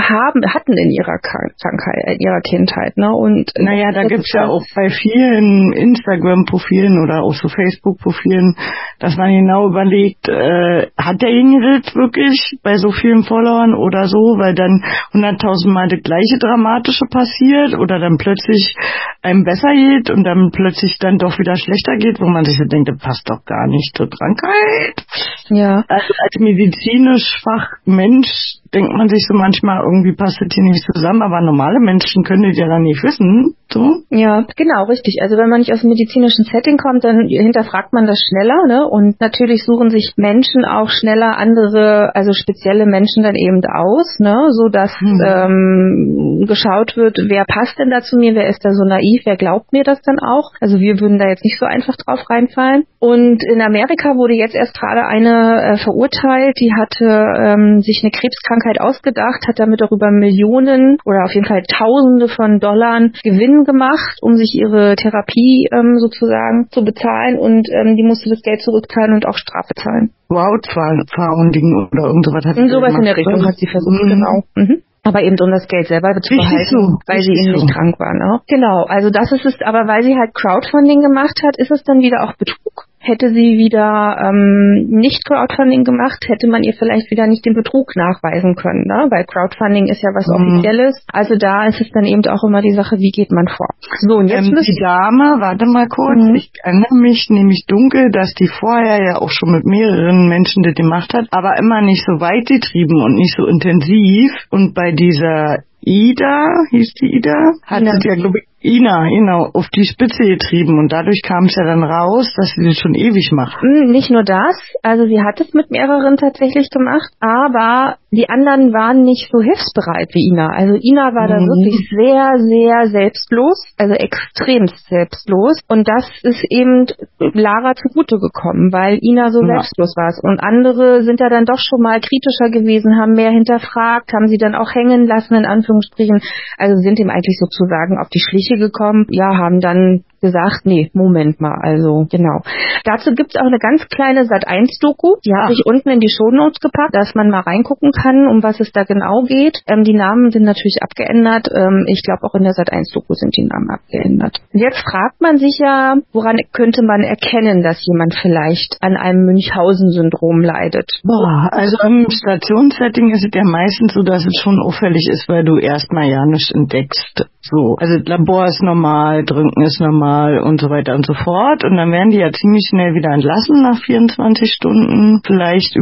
Speaker 3: haben, hatten in ihrer Krankheit, in ihrer Kindheit. Ne? Und
Speaker 1: naja, da gibt's ja auch bei vielen Instagram-Profilen oder auch so Facebook-Profilen, dass man genau überlegt, äh, hat derjenige das wirklich bei so vielen Followern oder so, weil dann hunderttausendmal das gleiche Dramatische passiert oder dann plötzlich einem besser geht und dann plötzlich dann doch wieder schlechter geht, wo man sich so denkt, das passt doch gar nicht zur Krankheit. Ja. Also als medizinisch Fachmensch denkt man sich so manchmal, irgendwie passt das hier nicht zusammen, aber normale Menschen können das ja dann nicht wissen. So?
Speaker 3: Ja, genau, richtig. Also wenn man nicht aus dem medizinischen Setting kommt, dann hinterfragt man das schneller, ne? Und natürlich suchen sich Menschen auch schneller andere, also spezielle Menschen dann eben aus, ne? So dass hm. ähm, geschaut wird, wer passt denn da zu mir, wer ist da so naiv, wer glaubt mir das dann auch? Also wir würden da jetzt nicht so einfach drauf reinfallen. Und in Amerika wurde jetzt erst gerade eine äh, verurteilt, die hatte ähm, sich eine Krebskrankheit ausgedacht, hat damit auch über Millionen oder auf jeden Fall Tausende von Dollar Gewinn gemacht, um sich ihre Therapie ähm, sozusagen zu bezahlen und ähm, die musste das Geld zurückzahlen und auch Strafe zahlen.
Speaker 1: Crowdfunding oder irgend sowas
Speaker 3: hat sie Sowas in der Richtung hat sie versucht, mhm. genau. Mhm. Aber eben um das Geld selber zu behalten, so, weil sie eben so. nicht krank war. Ne? Genau, also das ist es, aber weil sie halt Crowdfunding gemacht hat, ist es dann wieder auch Betrug. Hätte sie wieder ähm, nicht Crowdfunding gemacht, hätte man ihr vielleicht wieder nicht den Betrug nachweisen können, ne? weil Crowdfunding ist ja was mhm. Offizielles. Also da ist es dann eben auch immer die Sache, wie geht man vor.
Speaker 1: So, und jetzt ähm, die Dame, warte mal kurz, mhm. ich erinnere mich nämlich dunkel, dass die vorher ja auch schon mit mehreren Menschen das gemacht hat, aber immer nicht so weit getrieben und nicht so intensiv. Und bei dieser Ida, hieß die Ida, hat ja. sie ja, glaube ich, Ina, genau, auf die Spitze getrieben und dadurch kam es ja dann raus, dass sie das schon ewig macht.
Speaker 3: Hm, nicht nur das, also sie hat es mit mehreren tatsächlich gemacht, aber die anderen waren nicht so hilfsbereit wie Ina. Also Ina war da mhm. wirklich sehr, sehr selbstlos, also extrem selbstlos und das ist eben Lara zugute gekommen, weil Ina so ja. selbstlos war. Und andere sind da dann doch schon mal kritischer gewesen, haben mehr hinterfragt, haben sie dann auch hängen lassen, in Anführungsstrichen, also sind ihm eigentlich sozusagen auf die Schliche Kirche gekommen, ja, haben dann gesagt, nee, Moment mal, also genau. Dazu gibt's auch eine ganz kleine Sat1-Doku, die habe ich unten in die Shownotes gepackt, dass man mal reingucken kann, um was es da genau geht. Ähm, die Namen sind natürlich abgeändert. Ähm, ich glaube auch in der Sat1-Doku sind die Namen abgeändert. Jetzt fragt man sich ja, woran könnte man erkennen, dass jemand vielleicht an einem Münchhausen-Syndrom leidet?
Speaker 1: Boah, also im Stationssetting ist es ja meistens so, dass es schon auffällig ist, weil du erstmal ja nichts entdeckst. So, also Labor ist normal, Trinken ist normal und so weiter und so fort. Und dann werden die ja ziemlich schnell wieder entlassen nach 24 Stunden. Vielleicht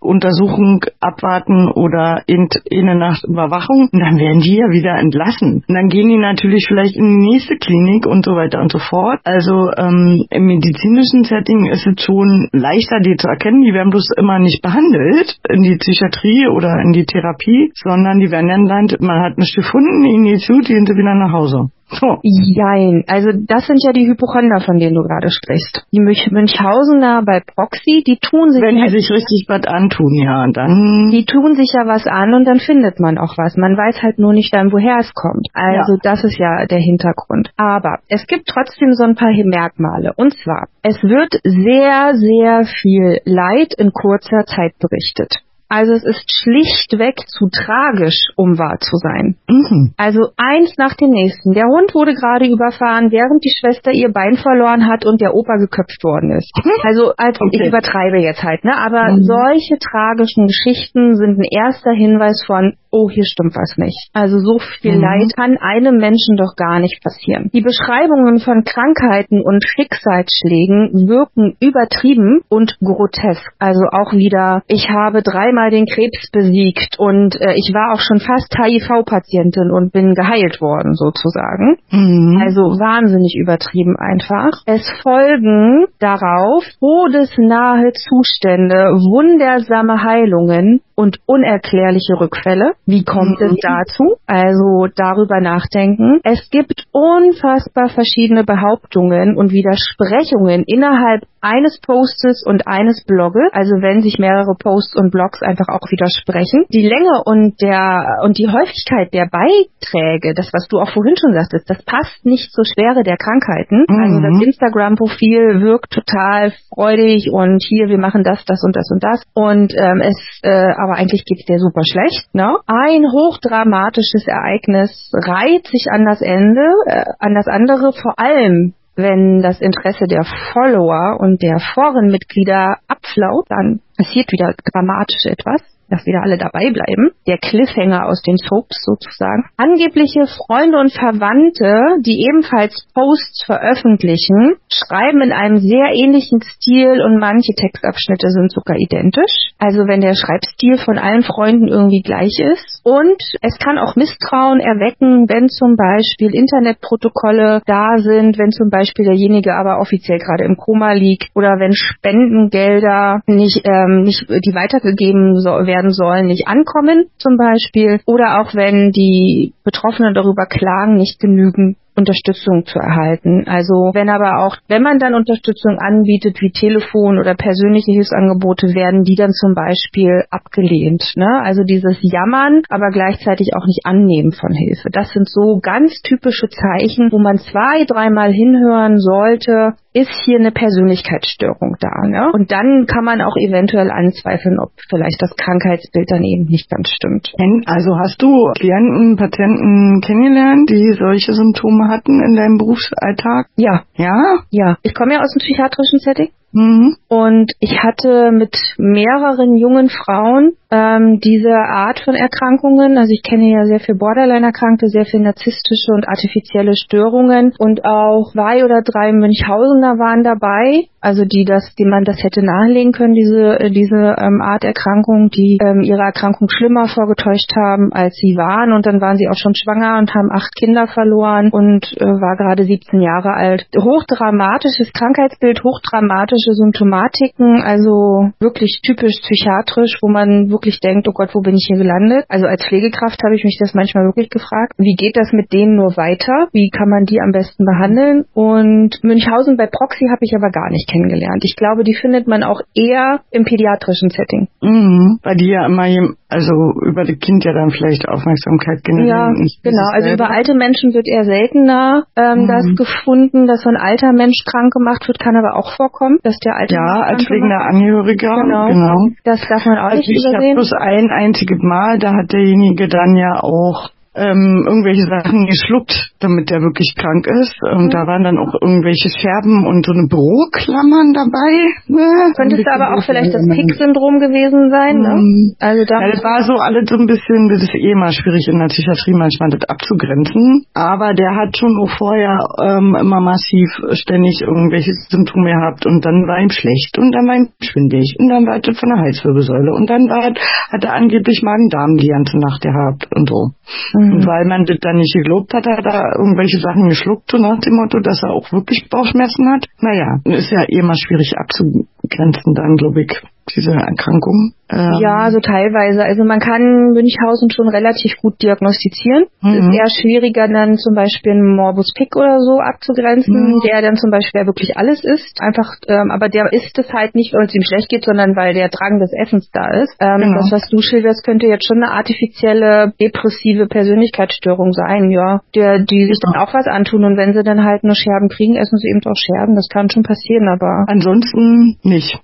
Speaker 1: Untersuchung abwarten oder in, in eine Nacht Überwachung. Und dann werden die ja wieder entlassen. Und dann gehen die natürlich vielleicht in die nächste Klinik und so weiter und so fort. Also ähm, im medizinischen Setting ist es schon leichter, die zu erkennen. Die werden bloß immer nicht behandelt in die Psychiatrie oder in die Therapie, sondern die werden dann, man hat nicht gefunden, ihnen geht's gut, gehen sie wieder nach Hause.
Speaker 3: So. Jein. Also das sind ja die Hypochonder, von denen du gerade sprichst. Die Münchhausener bei Proxy, die tun sich...
Speaker 1: Wenn die sich richtig was antun, ja, dann...
Speaker 3: Die tun sich ja was an und dann findet man auch was. Man weiß halt nur nicht dann, woher es kommt. Also ja. das ist ja der Hintergrund. Aber es gibt trotzdem so ein paar Merkmale. Und zwar, es wird sehr, sehr viel Leid in kurzer Zeit berichtet. Also es ist schlichtweg zu tragisch, um wahr zu sein. Mhm. Also eins nach dem nächsten. Der Hund wurde gerade überfahren, während die Schwester ihr Bein verloren hat und der Opa geköpft worden ist. Also als, okay. ich übertreibe jetzt halt, ne? Aber mhm. solche tragischen Geschichten sind ein erster Hinweis von, oh, hier stimmt was nicht. Also so viel mhm. Leid kann einem Menschen doch gar nicht passieren. Die Beschreibungen von Krankheiten und Schicksalsschlägen wirken übertrieben und grotesk. Also auch wieder, ich habe dreimal den Krebs besiegt und äh, ich war auch schon fast HIV-Patientin und bin geheilt worden sozusagen. Mhm. Also wahnsinnig übertrieben einfach. Es folgen darauf todesnahe Zustände, wundersame Heilungen und unerklärliche Rückfälle. Wie kommt mhm. es dazu? Also darüber nachdenken. Es gibt unfassbar verschiedene Behauptungen und Widersprechungen innerhalb eines Postes und eines Blogges. Also wenn sich mehrere Posts und Blogs einfach auch widersprechen. Die Länge und der und die Häufigkeit der Beiträge, das was du auch vorhin schon sagtest, das passt nicht zur Schwere der Krankheiten. Mhm. Also das Instagram-Profil wirkt total freudig und hier wir machen das, das und das und das und ähm, es äh, aber eigentlich geht's dir super schlecht. Ne? Ein hochdramatisches Ereignis reiht sich an das Ende, äh, an das andere, vor allem wenn das Interesse der Follower und der Forenmitglieder abflaut, dann passiert wieder dramatisch etwas dass wieder alle dabei bleiben. Der Cliffhanger aus den Soaps sozusagen. Angebliche Freunde und Verwandte, die ebenfalls Posts veröffentlichen, schreiben in einem sehr ähnlichen Stil und manche Textabschnitte sind sogar identisch. Also wenn der Schreibstil von allen Freunden irgendwie gleich ist. Und es kann auch Misstrauen erwecken, wenn zum Beispiel Internetprotokolle da sind, wenn zum Beispiel derjenige aber offiziell gerade im Koma liegt oder wenn Spendengelder nicht, ähm, nicht die weitergegeben werden werden sollen, nicht ankommen zum Beispiel oder auch wenn die Betroffenen darüber klagen, nicht genügend Unterstützung zu erhalten. Also wenn aber auch, wenn man dann Unterstützung anbietet, wie Telefon oder persönliche Hilfsangebote, werden die dann zum Beispiel abgelehnt. Ne? Also dieses Jammern, aber gleichzeitig auch nicht annehmen von Hilfe. Das sind so ganz typische Zeichen, wo man zwei, dreimal hinhören sollte, ist hier eine Persönlichkeitsstörung da. Ne? Und dann kann man auch eventuell anzweifeln, ob vielleicht das Krankheitsbild dann eben nicht ganz stimmt.
Speaker 1: Also hast du Klienten, Patienten kennengelernt, die solche Symptome hatten in deinem Berufsalltag?
Speaker 3: Ja.
Speaker 1: Ja?
Speaker 3: Ja. Ich komme ja aus dem psychiatrischen Setting. Mhm. Und ich hatte mit mehreren jungen Frauen ähm, diese Art von Erkrankungen. Also ich kenne ja sehr viel Borderline-Erkrankte, sehr viel narzisstische und artifizielle Störungen und auch zwei oder drei Münchhausener waren dabei, also die das, die man das hätte nahelegen können, diese diese ähm, Art Erkrankung, die ähm, ihre Erkrankung schlimmer vorgetäuscht haben, als sie waren und dann waren sie auch schon schwanger und haben acht Kinder verloren und äh, war gerade 17 Jahre alt. Hochdramatisches Krankheitsbild, hochdramatische Symptomatiken, also wirklich typisch psychiatrisch, wo man wirklich denkt, oh Gott, wo bin ich hier gelandet? Also als Pflegekraft habe ich mich das manchmal wirklich gefragt. Wie geht das mit denen nur weiter? Wie kann man die am besten behandeln? Und Münchhausen bei Proxy habe ich aber gar nicht kennengelernt. Ich glaube, die findet man auch eher im pädiatrischen Setting.
Speaker 1: Mhm, weil die ja immer, also über das Kind ja dann vielleicht Aufmerksamkeit generieren.
Speaker 3: Ja, genau. Also über alte Menschen wird eher seltener ähm, mhm. das gefunden, dass so ein alter Mensch krank gemacht wird, kann aber auch vorkommen, dass der alte
Speaker 1: Ja, als pflegender Angehöriger. Genau. genau.
Speaker 3: Das darf man auch also nicht übersehen
Speaker 1: bloß ein einziges Mal, da hat derjenige dann ja auch ähm, irgendwelche Sachen geschluckt, damit der wirklich krank ist. Und mhm. da waren dann auch irgendwelche Scherben und so eine Büroklammern dabei.
Speaker 3: Ne? Könnte es aber auch vielleicht das Pick-Syndrom gewesen sein, ne?
Speaker 1: Mhm. Also da ja, das war so alles so ein bisschen, das ist eh mal schwierig in der Psychiatrie manchmal das abzugrenzen. Aber der hat schon auch vorher ähm, immer massiv ständig irgendwelche Symptome gehabt und dann war ihm schlecht und dann war ihm schwindig und dann war das von der Halswirbelsäule und dann war, hat er angeblich Magen-Darm die ganze Nacht gehabt und so. Mhm. Weil man das dann nicht gelobt hat, hat er irgendwelche Sachen geschluckt, so nach dem Motto, dass er auch wirklich Bauchschmerzen hat. Naja, ist ja eh mal schwierig abzugrenzen dann, glaube ich diese Erkrankung?
Speaker 3: Ähm ja, so teilweise. Also man kann Münchhausen schon relativ gut diagnostizieren. Mhm. Es ist eher schwieriger dann zum Beispiel einen Morbus Pick oder so abzugrenzen, mhm. der dann zum Beispiel wirklich alles ist. Einfach, ähm, aber der ist es halt nicht, weil es ihm schlecht geht, sondern weil der Drang des Essens da ist. Ähm, genau. Das, was du schilderst, könnte jetzt schon eine artifizielle depressive Persönlichkeitsstörung sein, ja. Der, die sich dann auch was antun und wenn sie dann halt nur Scherben kriegen, essen sie eben auch Scherben. Das kann schon passieren, aber.
Speaker 1: Ansonsten nicht.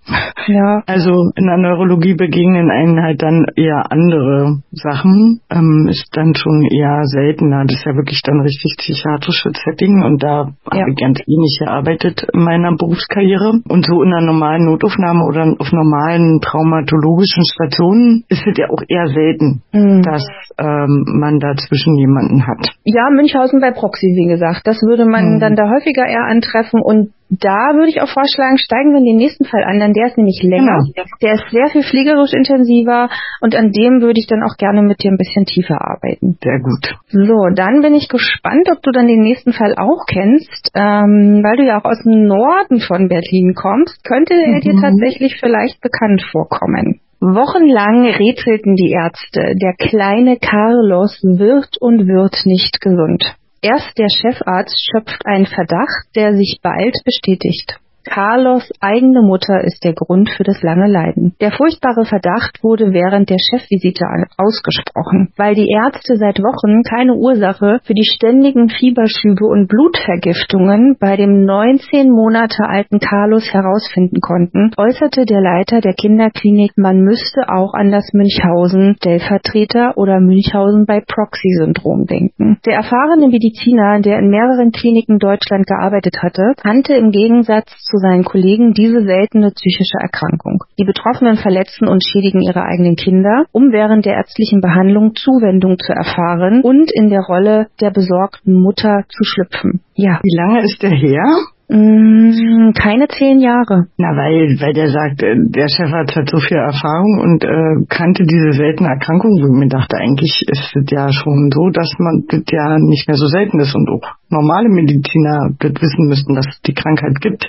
Speaker 1: Ja. Also in der Neurologie begegnen einen halt dann eher andere Sachen. Ähm, ist dann schon eher seltener. Das ist ja wirklich dann richtig psychiatrisches Setting und da ja. habe ich ganz wenig gearbeitet in meiner Berufskarriere. Und so in einer normalen Notaufnahme oder auf normalen traumatologischen Stationen ist es ja auch eher selten, mhm. dass ähm, man dazwischen jemanden hat.
Speaker 3: Ja, Münchhausen bei Proxy, wie gesagt. Das würde man mhm. dann da häufiger eher antreffen und da würde ich auch vorschlagen, steigen wir in den nächsten Fall an, denn der ist nämlich länger. Genau. Der ist sehr viel pflegerisch intensiver und an dem würde ich dann auch gerne mit dir ein bisschen tiefer arbeiten.
Speaker 1: Sehr gut.
Speaker 3: So, dann bin ich gespannt, ob du dann den nächsten Fall auch kennst, ähm, weil du ja auch aus dem Norden von Berlin kommst, könnte er dir mhm. tatsächlich vielleicht bekannt vorkommen. Wochenlang rätselten die Ärzte, der kleine Carlos wird und wird nicht gesund. Erst der Chefarzt schöpft einen Verdacht, der sich bald bestätigt. Carlos eigene Mutter ist der Grund für das lange Leiden. Der furchtbare Verdacht wurde während der Chefvisite ausgesprochen. Weil die Ärzte seit Wochen keine Ursache für die ständigen Fieberschübe und Blutvergiftungen bei dem 19 Monate alten Carlos herausfinden konnten, äußerte der Leiter der Kinderklinik, man müsste auch an das Münchhausen-Stellvertreter oder Münchhausen bei Proxy-Syndrom denken. Der erfahrene Mediziner, der in mehreren Kliniken Deutschland gearbeitet hatte, kannte im Gegensatz zu zu seinen Kollegen diese seltene psychische Erkrankung. Die Betroffenen verletzen und schädigen ihre eigenen Kinder, um während der ärztlichen Behandlung Zuwendung zu erfahren und in der Rolle der besorgten Mutter zu schlüpfen.
Speaker 1: Ja. Wie lange ist der her?
Speaker 3: Mm, keine zehn Jahre.
Speaker 1: Na, weil, weil der sagt, äh, der Chefarzt hat so viel Erfahrung und äh, kannte diese seltene Erkrankung. Und mir dachte, eigentlich ist es ja schon so, dass man das ja nicht mehr so selten ist und auch normale Mediziner das wissen müssten, dass es die Krankheit gibt.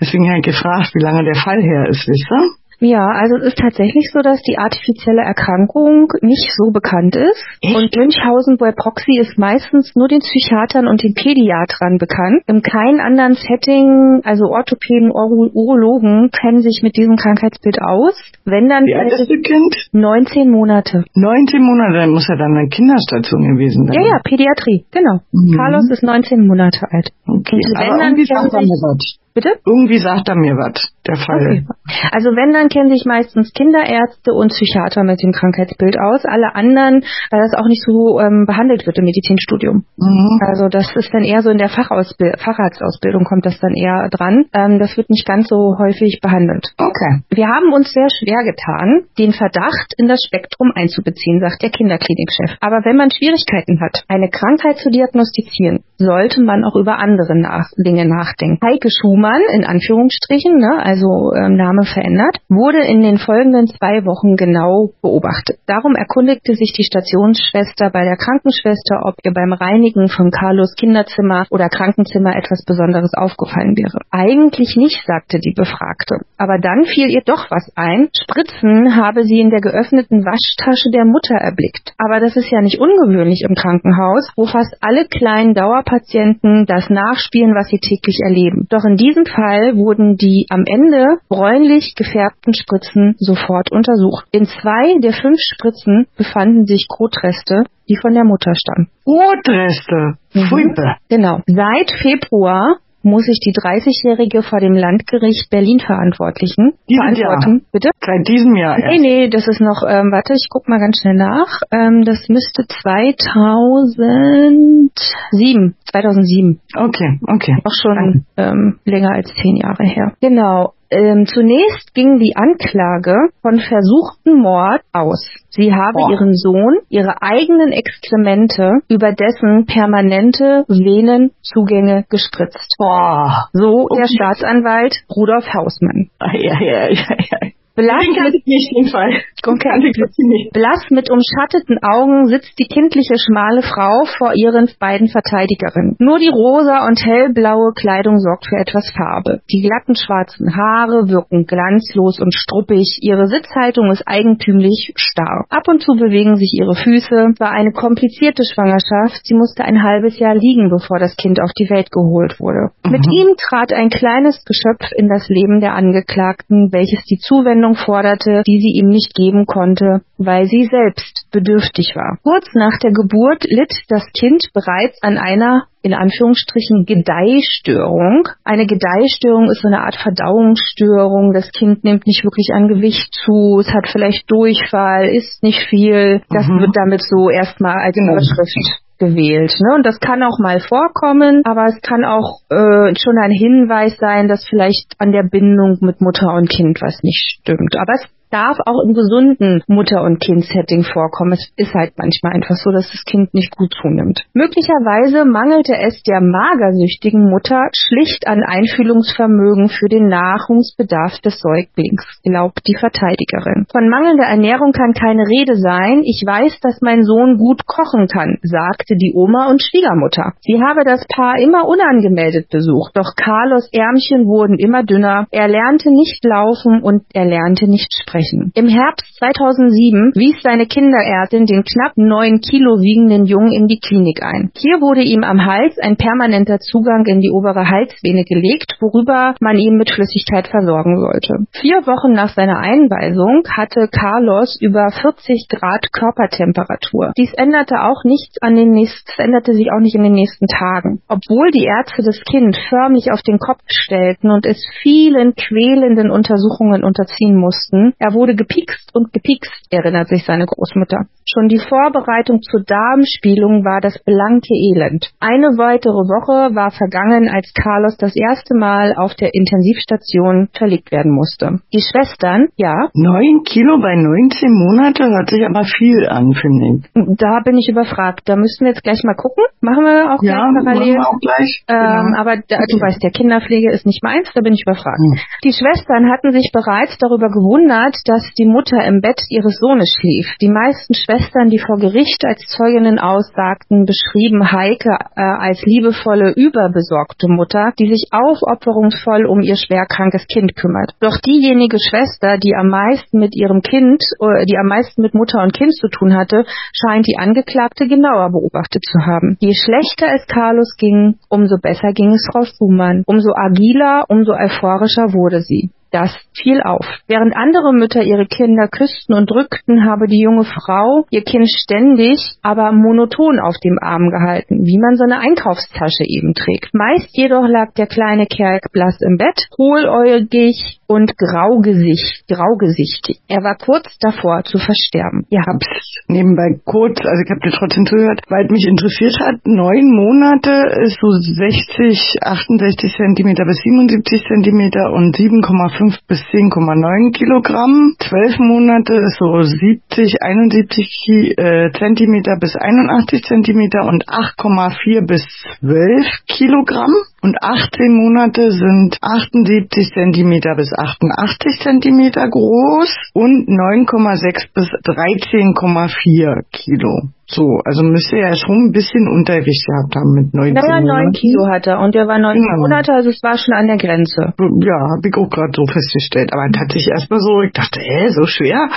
Speaker 1: Deswegen habe ich gefragt, wie lange der Fall her ist, wisst ihr?
Speaker 3: Ja, also es ist tatsächlich so, dass die artifizielle Erkrankung nicht so bekannt ist. Echt? Und Münchhausen bei Proxy ist meistens nur den Psychiatern und den Pädiatern bekannt. In keinem anderen Setting, also Orthopäden, Uro Urologen, kennen sich mit diesem Krankheitsbild aus. Wenn dann
Speaker 1: Wie alt ist das Kind?
Speaker 3: 19 Monate.
Speaker 1: 19 Monate, dann muss er dann eine Kinderstation gewesen sein.
Speaker 3: Ja, ja, Pädiatrie, genau. Mhm. Carlos ist 19 Monate alt.
Speaker 1: Okay, und wenn aber dann irgendwie
Speaker 3: Bitte?
Speaker 1: Irgendwie sagt er mir was der Fall. Okay.
Speaker 3: Also wenn, dann kennen sich meistens Kinderärzte und Psychiater mit dem Krankheitsbild aus. Alle anderen, weil das auch nicht so ähm, behandelt wird im Medizinstudium. Mhm. Also das ist dann eher so in der Fachausbild Facharztausbildung kommt das dann eher dran. Ähm, das wird nicht ganz so häufig behandelt.
Speaker 1: Okay.
Speaker 3: Wir haben uns sehr schwer getan, den Verdacht in das Spektrum einzubeziehen, sagt der Kinderklinikchef. Aber wenn man Schwierigkeiten hat, eine Krankheit zu diagnostizieren, sollte man auch über andere nach Dinge nachdenken. Heike Schumann, in Anführungsstrichen, ne, also ähm, Name verändert, wurde in den folgenden zwei Wochen genau beobachtet. Darum erkundigte sich die Stationsschwester bei der Krankenschwester, ob ihr beim Reinigen von Carlos Kinderzimmer oder Krankenzimmer etwas Besonderes aufgefallen wäre. Eigentlich nicht, sagte die Befragte. Aber dann fiel ihr doch was ein. Spritzen habe sie in der geöffneten Waschtasche der Mutter erblickt. Aber das ist ja nicht ungewöhnlich im Krankenhaus, wo fast alle kleinen Dauerpatienten das nachspielen, was sie täglich erleben. Doch in diesem Fall wurden die am Ende Ende bräunlich gefärbten Spritzen sofort untersucht. In zwei der fünf Spritzen befanden sich Kotreste, die von der Mutter stammen.
Speaker 1: Kotreste? Mhm.
Speaker 3: Genau. Seit Februar muss sich die 30-Jährige vor dem Landgericht Berlin verantwortlichen.
Speaker 1: Dieses verantworten. Jahr. Bitte? Seit diesem Jahr.
Speaker 3: Nee, erst. nee, das ist noch, ähm, warte, ich guck mal ganz schnell nach. Ähm, das müsste 2007, 2007.
Speaker 1: Okay, okay.
Speaker 3: Auch schon ähm, länger als zehn Jahre her. Genau. Ähm, zunächst ging die Anklage von versuchten Mord aus. Sie habe Boah. ihren Sohn, ihre eigenen Exkremente über dessen permanente Venenzugänge gespritzt.
Speaker 1: Boah.
Speaker 3: So okay. der Staatsanwalt Rudolf Hausmann.
Speaker 1: Ja, ja, ja.
Speaker 3: Blass
Speaker 1: Den kannte
Speaker 3: mit,
Speaker 1: ich nicht, den Fall.
Speaker 3: Okay.
Speaker 1: Nicht.
Speaker 3: blass mit umschatteten Augen sitzt die kindliche schmale Frau vor ihren beiden Verteidigerinnen. Nur die rosa und hellblaue Kleidung sorgt für etwas Farbe. Die glatten schwarzen Haare wirken glanzlos und struppig. Ihre Sitzhaltung ist eigentümlich starr. Ab und zu bewegen sich ihre Füße. War eine komplizierte Schwangerschaft. Sie musste ein halbes Jahr liegen, bevor das Kind auf die Welt geholt wurde. Mit ihm trat ein kleines Geschöpf in das Leben der Angeklagten, welches die Zuwendung forderte, die sie ihm nicht geben konnte, weil sie selbst bedürftig war. Kurz nach der Geburt litt das Kind bereits an einer in Anführungsstrichen Gedeihstörung. Eine Gedeihstörung ist so eine Art Verdauungsstörung. Das Kind nimmt nicht wirklich an Gewicht zu, es hat vielleicht Durchfall, isst nicht viel. Das
Speaker 1: Mhm.
Speaker 3: wird damit so erstmal als
Speaker 1: Genau.
Speaker 3: Überschrift gewählt. Ne? Und das kann auch mal vorkommen, aber es kann auch äh, schon ein Hinweis sein, dass vielleicht an der Bindung mit Mutter und Kind was nicht stimmt. Aber es darf auch im gesunden Mutter- und Kind-Setting vorkommen. Es ist halt manchmal einfach so, dass das Kind nicht gut zunimmt. Möglicherweise mangelte es der magersüchtigen Mutter schlicht an Einfühlungsvermögen für den Nahrungsbedarf des Säuglings, glaubt die Verteidigerin. Von mangelnder Ernährung kann keine Rede sein. Ich weiß, dass mein Sohn gut kochen kann, sagte die Oma und Schwiegermutter. Sie habe das Paar immer unangemeldet besucht, doch Carlos Ärmchen wurden immer dünner. Er lernte nicht laufen und er lernte nicht sprechen. Im Herbst 2007 wies seine Kinderärztin den knapp neun Kilo wiegenden Jungen in die Klinik ein. Hier wurde ihm am Hals ein permanenter Zugang in die obere Halsvene gelegt, worüber man ihn mit Flüssigkeit versorgen sollte. Vier Wochen nach seiner Einweisung hatte Carlos über 40 Grad Körpertemperatur. Dies änderte auch nichts an den nächsten, änderte sich auch nicht in den nächsten Tagen. Obwohl die Ärzte das Kind förmlich auf den Kopf stellten und es vielen quälenden Untersuchungen unterziehen mussten, er wurde gepikst und gepikst, erinnert sich seine Großmutter. Schon die Vorbereitung zur Darmspielung war das blanke Elend. Eine weitere Woche war vergangen, als Carlos das erste Mal auf der Intensivstation verlegt werden musste. Die Schwestern, ja,
Speaker 1: Neun Kilo bei 19 Monate hört sich aber viel an, finde ich.
Speaker 3: da bin ich überfragt. Da müssen wir jetzt gleich mal gucken. Machen wir auch
Speaker 1: Ja,
Speaker 3: gleich
Speaker 1: machen
Speaker 3: parallel.
Speaker 1: wir auch gleich.
Speaker 3: Ähm,
Speaker 1: Genau.
Speaker 3: aber da, du weißt, der Kinderpflege ist nicht meins, da bin ich überfragt.
Speaker 1: Hm.
Speaker 3: Die Schwestern hatten sich bereits darüber gewundert, dass die Mutter im Bett ihres Sohnes schlief. Die meisten Schwestern, die vor Gericht als Zeuginnen aussagten, beschrieben Heike äh, als liebevolle, überbesorgte Mutter, die sich aufopferungsvoll um ihr schwerkrankes Kind kümmert. Doch diejenige Schwester, die am meisten mit ihrem Kind, äh, die am meisten mit Mutter und Kind zu tun hatte, scheint die Angeklagte genauer beobachtet zu haben. Je schlechter es Carlos ging, umso besser ging es Frau Schumann. Umso agiler, umso euphorischer wurde sie. Das fiel auf. Während andere Mütter ihre Kinder küssten und drückten, habe die junge Frau ihr Kind ständig, aber monoton auf dem Arm gehalten, wie man so eine Einkaufstasche eben trägt. Meist jedoch lag der kleine Kerl blass im Bett, hohläugig und graugesicht, graugesichtig. Er war kurz davor zu versterben. Ja,
Speaker 1: hab's nebenbei kurz, also ich habe dir trotzdem zugehört, weil mich interessiert hat, neun Monate ist so 60, 68 Zentimeter bis 77 Zentimeter und 7,5 bis 10,9 Kilogramm. Zwölf Monate ist so 70, 71 Ki äh, Zentimeter bis 81 Zentimeter und 8,4 bis 12 Kilogramm. Und 18 Monate sind 78 Zentimeter bis 88 Zentimeter groß und 9,6 bis 13,4 Kilo. So, also müsste er schon ein bisschen Untergewicht gehabt haben mit 19
Speaker 3: naja, neun
Speaker 1: Monaten.
Speaker 3: Kilo hat er und er war neun
Speaker 1: Ja.
Speaker 3: Monate, also es war schon an der Grenze.
Speaker 1: Ja, habe ich auch gerade so festgestellt. Aber sich erstmal so, ich dachte, hä, so schwer.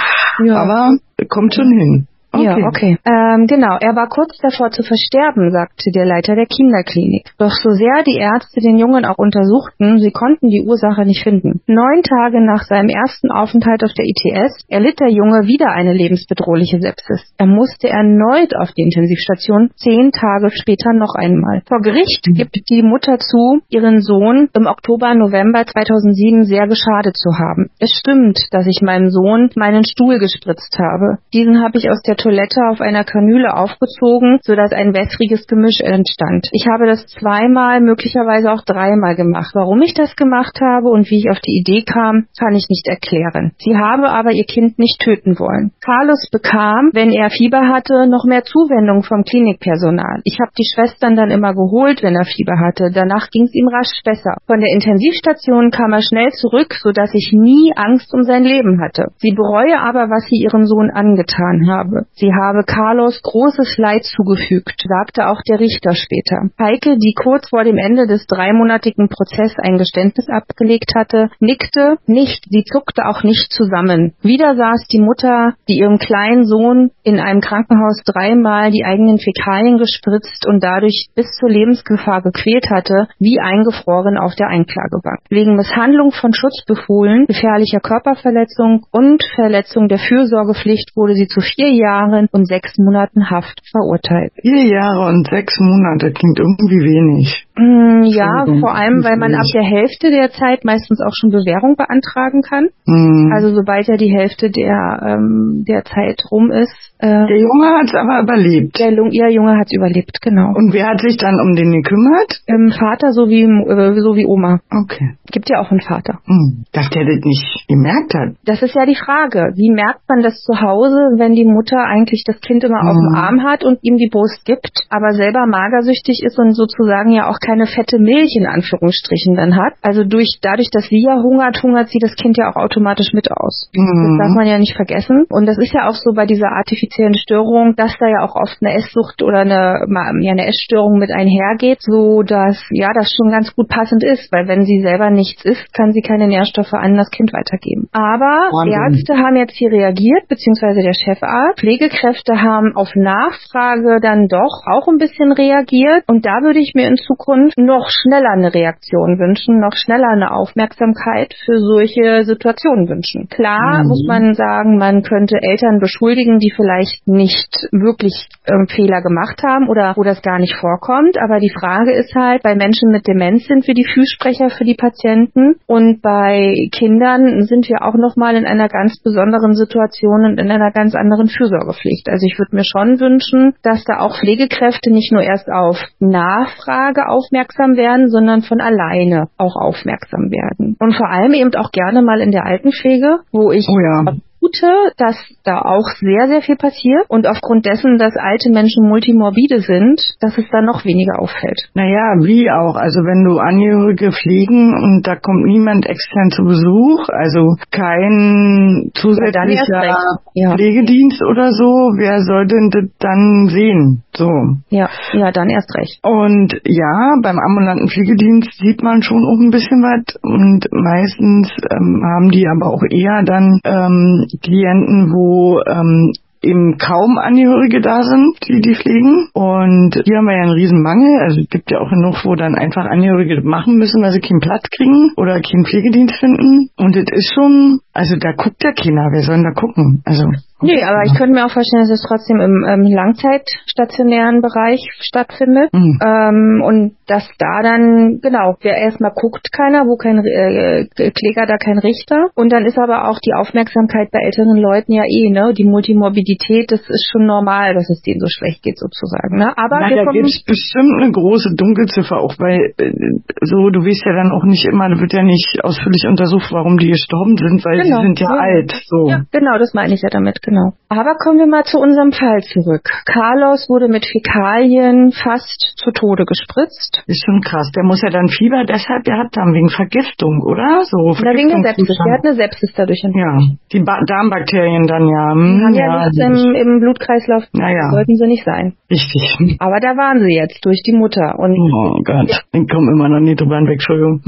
Speaker 3: Ja.
Speaker 1: Aber kommt schon hin. Okay.
Speaker 3: Ja, okay. Ähm, genau, er war kurz davor zu versterben, sagte der Leiter der Kinderklinik. Doch so sehr die Ärzte den Jungen auch untersuchten, sie konnten die Ursache nicht finden. Neun Tage nach seinem ersten Aufenthalt auf der ITS erlitt der Junge wieder eine lebensbedrohliche Sepsis. Er musste erneut auf die Intensivstation, zehn Tage später noch einmal. Vor Gericht gibt die Mutter zu, ihren Sohn im Oktober, November 2007 sehr geschadet zu haben. Es stimmt, dass ich meinem Sohn meinen Stuhl gespritzt habe. Diesen habe ich aus der Toilette auf einer Kanüle aufgezogen, sodass ein wässriges Gemisch entstand. Ich habe das zweimal, möglicherweise auch dreimal gemacht. Warum ich das gemacht habe und wie ich auf die Idee kam, kann ich nicht erklären. Sie habe aber ihr Kind nicht töten wollen. Carlos bekam, wenn er Fieber hatte, noch mehr Zuwendung vom Klinikpersonal. Ich habe die Schwestern dann immer geholt, wenn er Fieber hatte. Danach ging es ihm rasch besser. Von der Intensivstation kam er schnell zurück, sodass ich nie Angst um sein Leben hatte. Sie bereue aber, was sie ihrem Sohn angetan habe. Sie habe Carlos großes Leid zugefügt, sagte auch der Richter später. Heike, die kurz vor dem Ende des dreimonatigen Prozesses ein Geständnis abgelegt hatte, nickte nicht, sie zuckte auch nicht zusammen. Wieder saß die Mutter, die ihrem kleinen Sohn in einem Krankenhaus dreimal die eigenen Fäkalien gespritzt und dadurch bis zur Lebensgefahr gequält hatte, wie eingefroren auf der Einklagebank. Wegen Misshandlung von Schutzbefohlen, gefährlicher Körperverletzung und Verletzung der Fürsorgepflicht wurde sie zu vier Jahren und sechs Monaten Haft verurteilt.
Speaker 1: Vier Jahre und sechs Monate klingt irgendwie wenig.
Speaker 3: Mm, ja, vor allem, weil man ab der Hälfte der Zeit meistens auch schon Bewährung beantragen kann. Mm. Also sobald ja die Hälfte der, ähm, der Zeit rum ist.
Speaker 1: Äh, der Junge hat es aber überlebt.
Speaker 3: Der ihr Junge hat es überlebt, genau.
Speaker 1: Und wer hat sich dann um den gekümmert?
Speaker 3: Ähm, Vater sowie, äh, so wie Oma.
Speaker 1: Okay.
Speaker 3: Gibt ja auch einen Vater.
Speaker 1: Hm. Dass der das nicht gemerkt hat.
Speaker 3: Das ist ja die Frage. Wie merkt man das zu Hause, wenn die Mutter eigentlich das Kind immer auf dem Arm hat und ihm die Brust gibt, aber selber magersüchtig ist und sozusagen ja auch keine fette Milch in Anführungsstrichen dann hat? Also durch, dadurch, dass sie ja hungert, hungert sie das Kind ja auch automatisch mit aus. Hm. Das darf man ja nicht vergessen. Und das ist ja auch so bei dieser artifiziellen Störung, dass da ja auch oft eine Esssucht oder eine, ja, eine Essstörung mit einhergeht, so dass ja das schon ganz gut passend ist, weil wenn sie selber nichts isst, kann sie keine Nährstoffe an das Kind weitergeben. Aber Wahnsinn. Ärzte haben jetzt hier reagiert, beziehungsweise der Chefarzt. Pflegekräfte haben auf Nachfrage dann doch auch ein bisschen reagiert und da würde ich mir in Zukunft noch schneller eine Reaktion wünschen, noch schneller eine Aufmerksamkeit für solche Situationen wünschen. Klar mhm. muss man sagen, man könnte Eltern beschuldigen, die vielleicht nicht wirklich ähm, Fehler gemacht haben oder wo das gar nicht vorkommt. Aber die Frage ist halt, bei Menschen mit Demenz sind wir die Füßsprecher für die Patienten und bei Kindern sind wir auch nochmal in einer ganz besonderen Situation und in einer ganz anderen Fürsorgepflicht. Also ich würde mir schon wünschen, dass da auch Pflegekräfte nicht nur erst auf Nachfrage aufmerksam werden, sondern von alleine auch aufmerksam werden. Und vor allem eben auch gerne mal in der Altenpflege, wo ich
Speaker 1: oh ja
Speaker 3: vermute, dass da auch sehr, sehr viel passiert und aufgrund dessen, dass alte Menschen multimorbide sind, dass es da noch weniger auffällt.
Speaker 1: Naja, wie auch. Also wenn du Angehörige pflegen und da kommt niemand extern zu Besuch, also kein zusätzlicher ja. Pflegedienst oder so, wer soll denn das dann sehen? So.
Speaker 3: Ja, ja, dann erst recht.
Speaker 1: Und ja, beim ambulanten Pflegedienst sieht man schon auch ein bisschen was und meistens ähm, haben die aber auch eher dann ähm, Klienten, wo ähm, eben kaum Angehörige da sind, die die pflegen. Und hier haben wir ja einen riesen Mangel. Also es gibt ja auch genug, wo dann einfach Angehörige machen müssen, weil sie keinen Platz kriegen oder keinen Pflegedienst finden. Und das ist schon, also da guckt ja keiner. Wer soll denn da gucken? Also
Speaker 3: Nee, aber ich könnte mir auch vorstellen, dass es trotzdem im ähm, langzeitstationären Bereich stattfindet. Mhm. Ähm, und dass da dann, genau, wer erstmal guckt keiner, wo kein äh, Kläger, da kein Richter. Und dann ist aber auch die Aufmerksamkeit bei älteren Leuten ja eh, ne? Die Multimorbidität, das ist schon normal, dass es denen so schlecht geht sozusagen. Ne?
Speaker 1: Aber Na, da gibt es bestimmt eine große Dunkelziffer auch, weil äh, so, du weißt ja dann auch nicht immer, da wird ja nicht ausführlich untersucht, warum die gestorben sind, weil genau. sie sind ja, ja. alt. So. Ja,
Speaker 3: genau, das meine ich ja damit. Genau. Aber kommen wir mal zu unserem Fall zurück. Carlos wurde mit Fäkalien fast zu Tode gespritzt.
Speaker 1: Ist schon krass. Der muss ja dann Fieber deshalb gehabt haben, wegen Vergiftung, oder?
Speaker 3: So oder wegen der Sepsis. Der hat eine Sepsis dadurch
Speaker 1: entwickelt. Ja, die ba Darmbakterien dann ja.
Speaker 3: Hm, die haben ja, ja nichts im, im, Blutkreislauf.
Speaker 1: Naja.
Speaker 3: Sollten sie nicht sein.
Speaker 1: Richtig.
Speaker 3: Aber da waren sie jetzt durch die Mutter. Und
Speaker 1: oh Gott, ich komme immer noch nie drüber hinweg, Entschuldigung.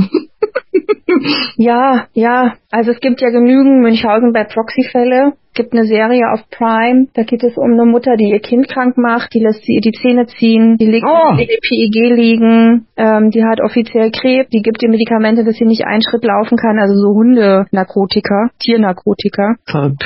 Speaker 3: Ja, ja. Also es gibt ja genügend Münchhausen bei Proxy-Fälle. Gibt eine Serie auf Prime, da geht es um eine Mutter, die ihr Kind krank macht, die lässt sie ihr die Zähne ziehen, die legt oh. die PEG liegen, ähm, die hat offiziell Krebs, die gibt ihr Medikamente, dass sie nicht einen Schritt laufen kann, also so Hundenarkotika, Tiernarkotika.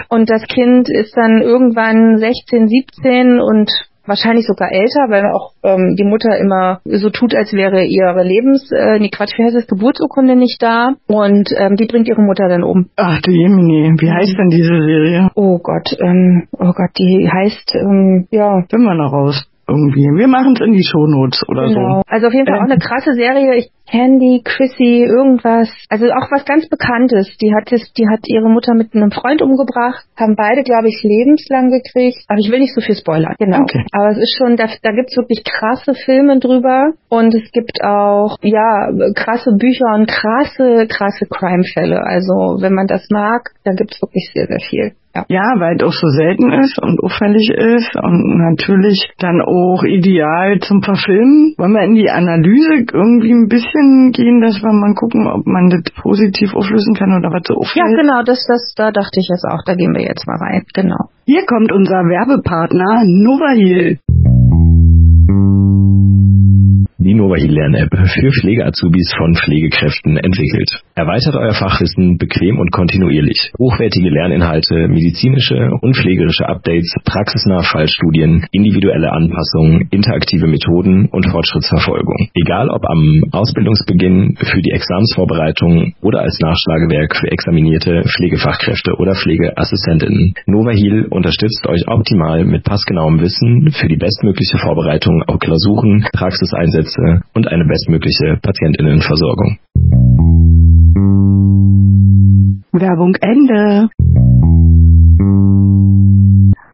Speaker 3: Und das Kind ist dann irgendwann 16, 17 und wahrscheinlich sogar älter, weil auch ähm, die Mutter immer so tut, als wäre ihre Lebens, äh, nee Quatsch, wie heißt das, Geburtsurkunde nicht da und ähm, die bringt ihre Mutter dann um.
Speaker 1: Ach du Jemini, wie heißt denn diese Serie?
Speaker 3: Oh Gott, ähm, oh Gott, die heißt, ähm, ja.
Speaker 1: Finden wir noch raus irgendwie. Wir machen es in die Shownotes oder
Speaker 3: Genau.
Speaker 1: so.
Speaker 3: Also auf jeden Fall
Speaker 1: Ähm.
Speaker 3: auch eine krasse Serie. Ich Candy, Chrissy, irgendwas. Also auch was ganz Bekanntes. Die hat es, die hat ihre Mutter mit einem Freund umgebracht, haben beide, glaube ich, lebenslang gekriegt. Aber ich will nicht so viel spoilern. Genau.
Speaker 1: Okay.
Speaker 3: Aber es ist schon, da, da gibt's wirklich krasse Filme drüber und es gibt auch, ja, krasse Bücher und krasse, krasse Crime-Fälle. Also wenn man das mag, da gibt's wirklich sehr, sehr viel. Ja.
Speaker 1: Ja, weil es auch so selten ist und auffällig ist und natürlich dann auch ideal zum Verfilmen. Wollen wir in die Analyse irgendwie ein bisschen gehen, dass wir mal gucken, ob man das positiv auflösen kann oder was so
Speaker 3: Ja,
Speaker 1: auffällt?
Speaker 3: genau, das, das, da dachte ich jetzt auch, da gehen wir jetzt mal rein. Genau.
Speaker 1: Hier kommt unser Werbepartner Novahil.
Speaker 4: Die Novahil Lern-App für Pflegeazubis von Pflegekräften entwickelt. Erweitert euer Fachwissen bequem und kontinuierlich. Hochwertige Lerninhalte, medizinische und pflegerische Updates, praxisnahe Fallstudien, individuelle Anpassungen, interaktive Methoden und Fortschrittsverfolgung. Egal ob am Ausbildungsbeginn, für die Examsvorbereitung oder als Nachschlagewerk für examinierte Pflegefachkräfte oder Pflegeassistentinnen. Novahil unterstützt euch optimal mit passgenauem Wissen für die bestmögliche Vorbereitung auf Klausuren, Praxiseinsätze und eine bestmögliche Patientinnenversorgung.
Speaker 1: Werbung Ende.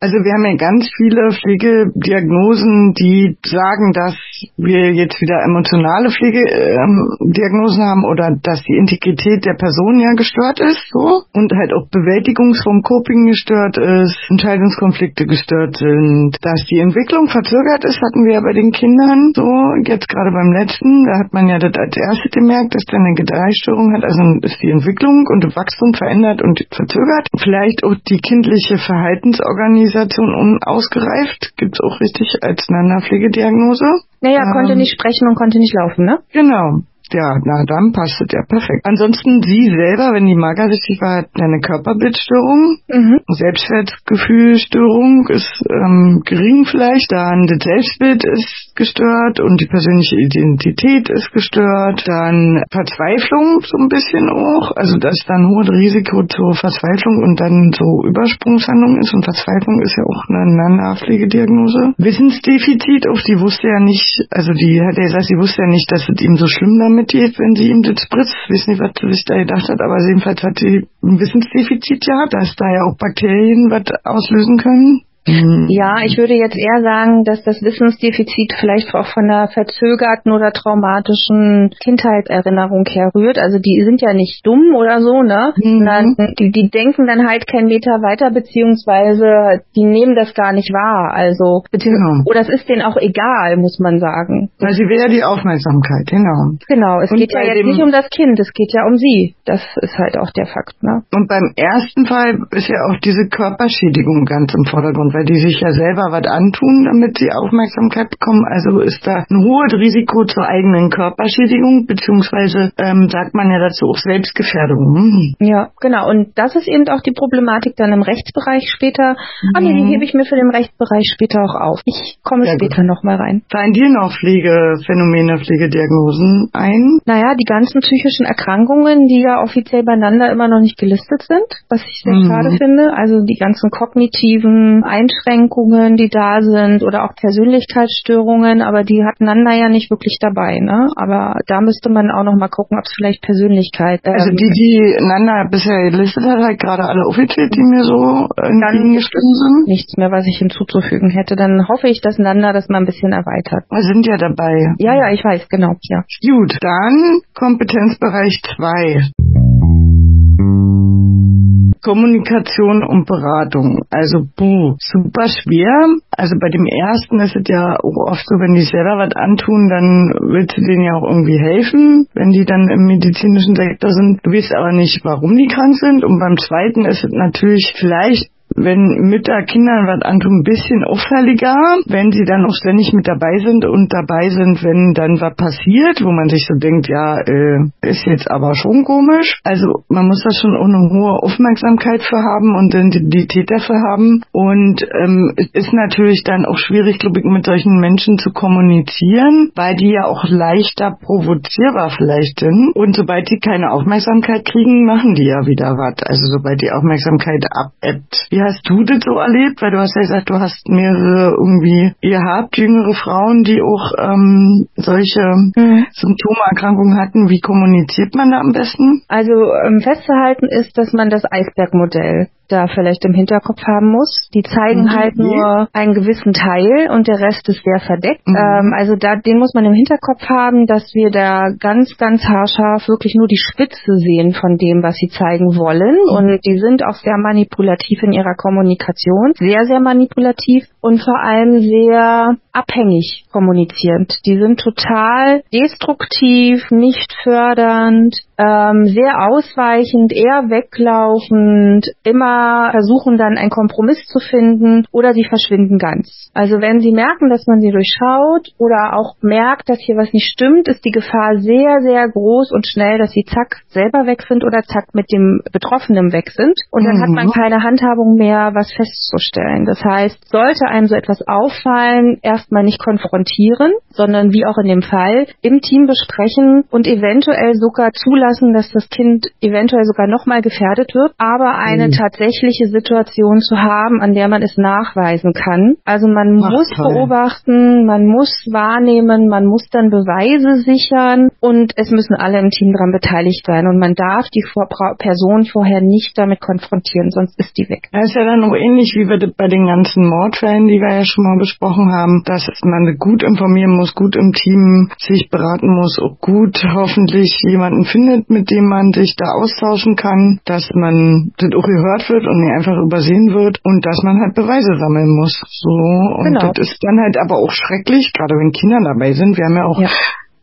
Speaker 1: Also wir haben ja ganz viele Pflegediagnosen, die sagen, dass wir jetzt wieder emotionale Pflegediagnosen haben oder dass die Integrität der Person ja gestört ist, so. Und halt auch Bewältigungsform Coping gestört ist, Entscheidungskonflikte gestört sind, dass die Entwicklung verzögert ist, hatten wir ja bei den Kindern so. Jetzt gerade beim letzten, da hat man ja das als erstes gemerkt, dass der eine Gedeichstörung hat, also ist die Entwicklung und Wachstum verändert und verzögert. Vielleicht auch die kindliche Verhaltensorganisation unausgereift, gibt's auch richtig als Nannerpflegediagnose.
Speaker 3: Naja,
Speaker 1: Ähm.
Speaker 3: konnte nicht sprechen und konnte nicht laufen, ne?
Speaker 1: Genau. Ja, na dann passt es ja perfekt. Ansonsten sie selber, wenn die magersüchtig war, hat eine Körperbildstörung,
Speaker 3: Mhm.
Speaker 1: Selbstwertgefühlstörung ist ähm, gering vielleicht, dann das Selbstbild ist gestört und die persönliche Identität ist gestört, dann Verzweiflung so ein bisschen auch, also da ist dann hohes Risiko zur Verzweiflung und dann so Übersprungshandlung ist und Verzweiflung ist ja auch eine Nannerpflegediagnose. Wissensdefizit, auch die wusste ja nicht, also die hat ja gesagt, sie wusste ja nicht, dass es ihm so schlimm damit geht, wenn sie ihm das spritzt. Weiß nicht, was sie sich da gedacht hat, aber jedenfalls hat sie ein Wissensdefizit gehabt, dass da ja auch Bakterien was auslösen können. Hm.
Speaker 3: Ja, ich würde jetzt eher sagen, dass das Wissensdefizit vielleicht auch von einer verzögerten oder traumatischen Kindheitserinnerung herrührt. Also die sind ja nicht dumm oder so, ne?
Speaker 1: Mhm.
Speaker 3: Sondern die, die denken dann halt keinen Meter weiter, beziehungsweise die nehmen das gar nicht wahr. Also,
Speaker 1: Genau.
Speaker 3: oder es ist denen auch egal, muss man sagen.
Speaker 1: Weil sie will ja die Aufmerksamkeit, genau.
Speaker 3: Genau, es
Speaker 1: Und
Speaker 3: geht ja jetzt nicht um das Kind, es geht ja um sie. Das ist halt auch der Fakt, ne?
Speaker 1: Und beim ersten Fall ist ja auch diese Körperschädigung ganz im Vordergrund, weil die sich ja selber was antun, damit sie Aufmerksamkeit bekommen. Also ist da ein hohes Risiko zur eigenen Körperschädigung, beziehungsweise ähm, sagt man ja dazu auch Selbstgefährdung. Hm.
Speaker 3: Ja, genau. Und das ist eben auch die Problematik dann im Rechtsbereich später. Ah nee, die
Speaker 1: Mhm.
Speaker 3: hebe ich mir für den Rechtsbereich später auch auf. Ich komme
Speaker 1: Sehr
Speaker 3: später nochmal rein.
Speaker 1: Fallen dir noch Pflegephänomene, Pflegediagnosen ein?
Speaker 3: Naja, die ganzen psychischen Erkrankungen, die ja offiziell beieinander immer noch nicht gelistet sind, was ich sehr
Speaker 1: Mhm.
Speaker 3: schade finde. Also die ganzen kognitiven Einschränkungen, die da sind oder auch Persönlichkeitsstörungen, aber die hat Nanda ja nicht wirklich dabei, ne? Aber da müsste man auch noch mal gucken, ob es vielleicht Persönlichkeit.
Speaker 1: Also
Speaker 3: ähm,
Speaker 1: die, die Nanda bisher gelistet hat, hat gerade alle aufgezählt, die mir so entgegengestimmt sind.
Speaker 3: nichts mehr, was ich hinzuzufügen hätte. Dann hoffe ich, dass Nanda das mal ein bisschen erweitert.
Speaker 1: Wir sind ja dabei.
Speaker 3: Ja, ja, ich weiß, genau, ja.
Speaker 1: Gut, dann Kompetenzbereich 2. Kommunikation und Beratung. Also, buh, super schwer. Also bei dem ersten ist es ja auch oft so, wenn die selber was antun, dann willst du denen ja auch irgendwie helfen, wenn die dann im medizinischen Sektor sind. Du weißt aber nicht, warum die krank sind. Und beim zweiten ist es natürlich vielleicht wenn Mütter Kindern was antun, ein bisschen auffälliger, wenn sie dann auch ständig mit dabei sind und dabei sind, wenn dann was passiert, wo man sich so denkt, ja, äh, ist jetzt aber schon komisch. Also man muss da schon auch eine hohe Aufmerksamkeit für haben und Sensibilität dafür haben. Und ähm, es ist natürlich dann auch schwierig, glaube ich, mit solchen Menschen zu kommunizieren, weil die ja auch leichter provozierbar vielleicht sind. Und sobald die keine Aufmerksamkeit kriegen, machen die ja wieder was. Also sobald die Aufmerksamkeit abebbt. Wie hast du das so erlebt? Weil du hast ja gesagt, du hast mehrere irgendwie, ihr habt jüngere Frauen, die auch ähm, solche mhm. Symptomerkrankungen hatten. Wie kommuniziert man da am besten?
Speaker 3: Also ähm, festzuhalten ist, dass man das Eisbergmodell da vielleicht im Hinterkopf haben muss. Die zeigen mhm. halt nur einen gewissen Teil und der Rest ist sehr verdeckt. Mhm. Ähm, also da, den muss man im Hinterkopf haben, dass wir da ganz, ganz haarscharf wirklich nur die Spitze sehen von dem, was sie zeigen wollen. Mhm. Und die sind auch sehr manipulativ in ihrer Kommunikation. Sehr, sehr manipulativ und vor allem sehr abhängig kommunizierend. Die sind total destruktiv, nicht fördernd, ähm, sehr ausweichend, eher weglaufend, immer versuchen dann einen Kompromiss zu finden oder sie verschwinden ganz. Also wenn sie merken, dass man sie durchschaut oder auch merkt, dass hier was nicht stimmt, ist die Gefahr sehr, sehr groß und schnell, dass sie zack selber weg sind oder zack mit dem Betroffenen weg sind. Und dann mhm. hat man mhm. keine Handhabung mehr, was festzustellen. Das heißt, sollte einem so etwas auffallen, erstmal nicht konfrontieren, sondern wie auch in dem Fall im Team besprechen und eventuell sogar zulassen, dass das Kind eventuell sogar nochmal gefährdet wird, aber eine mhm. tatsächliche Situation zu haben, an der man es nachweisen kann. Also man Ach, muss toll. beobachten, man muss wahrnehmen, man muss dann Beweise sichern und es müssen alle im Team daran beteiligt sein und man darf die Person vorher nicht damit konfrontieren, sonst ist die weg.
Speaker 1: Das ist ja dann auch ähnlich wie bei den ganzen Mordfällen, die wir ja schon mal besprochen haben, dass man gut informieren muss, gut im Team sich beraten muss, auch gut hoffentlich jemanden findet, mit dem man sich da austauschen kann, dass man das auch gehört wird und nicht einfach übersehen wird und dass man halt Beweise sammeln muss. So, und genau. das ist dann halt aber auch schrecklich, gerade wenn Kinder dabei sind. Wir haben ja auch ja.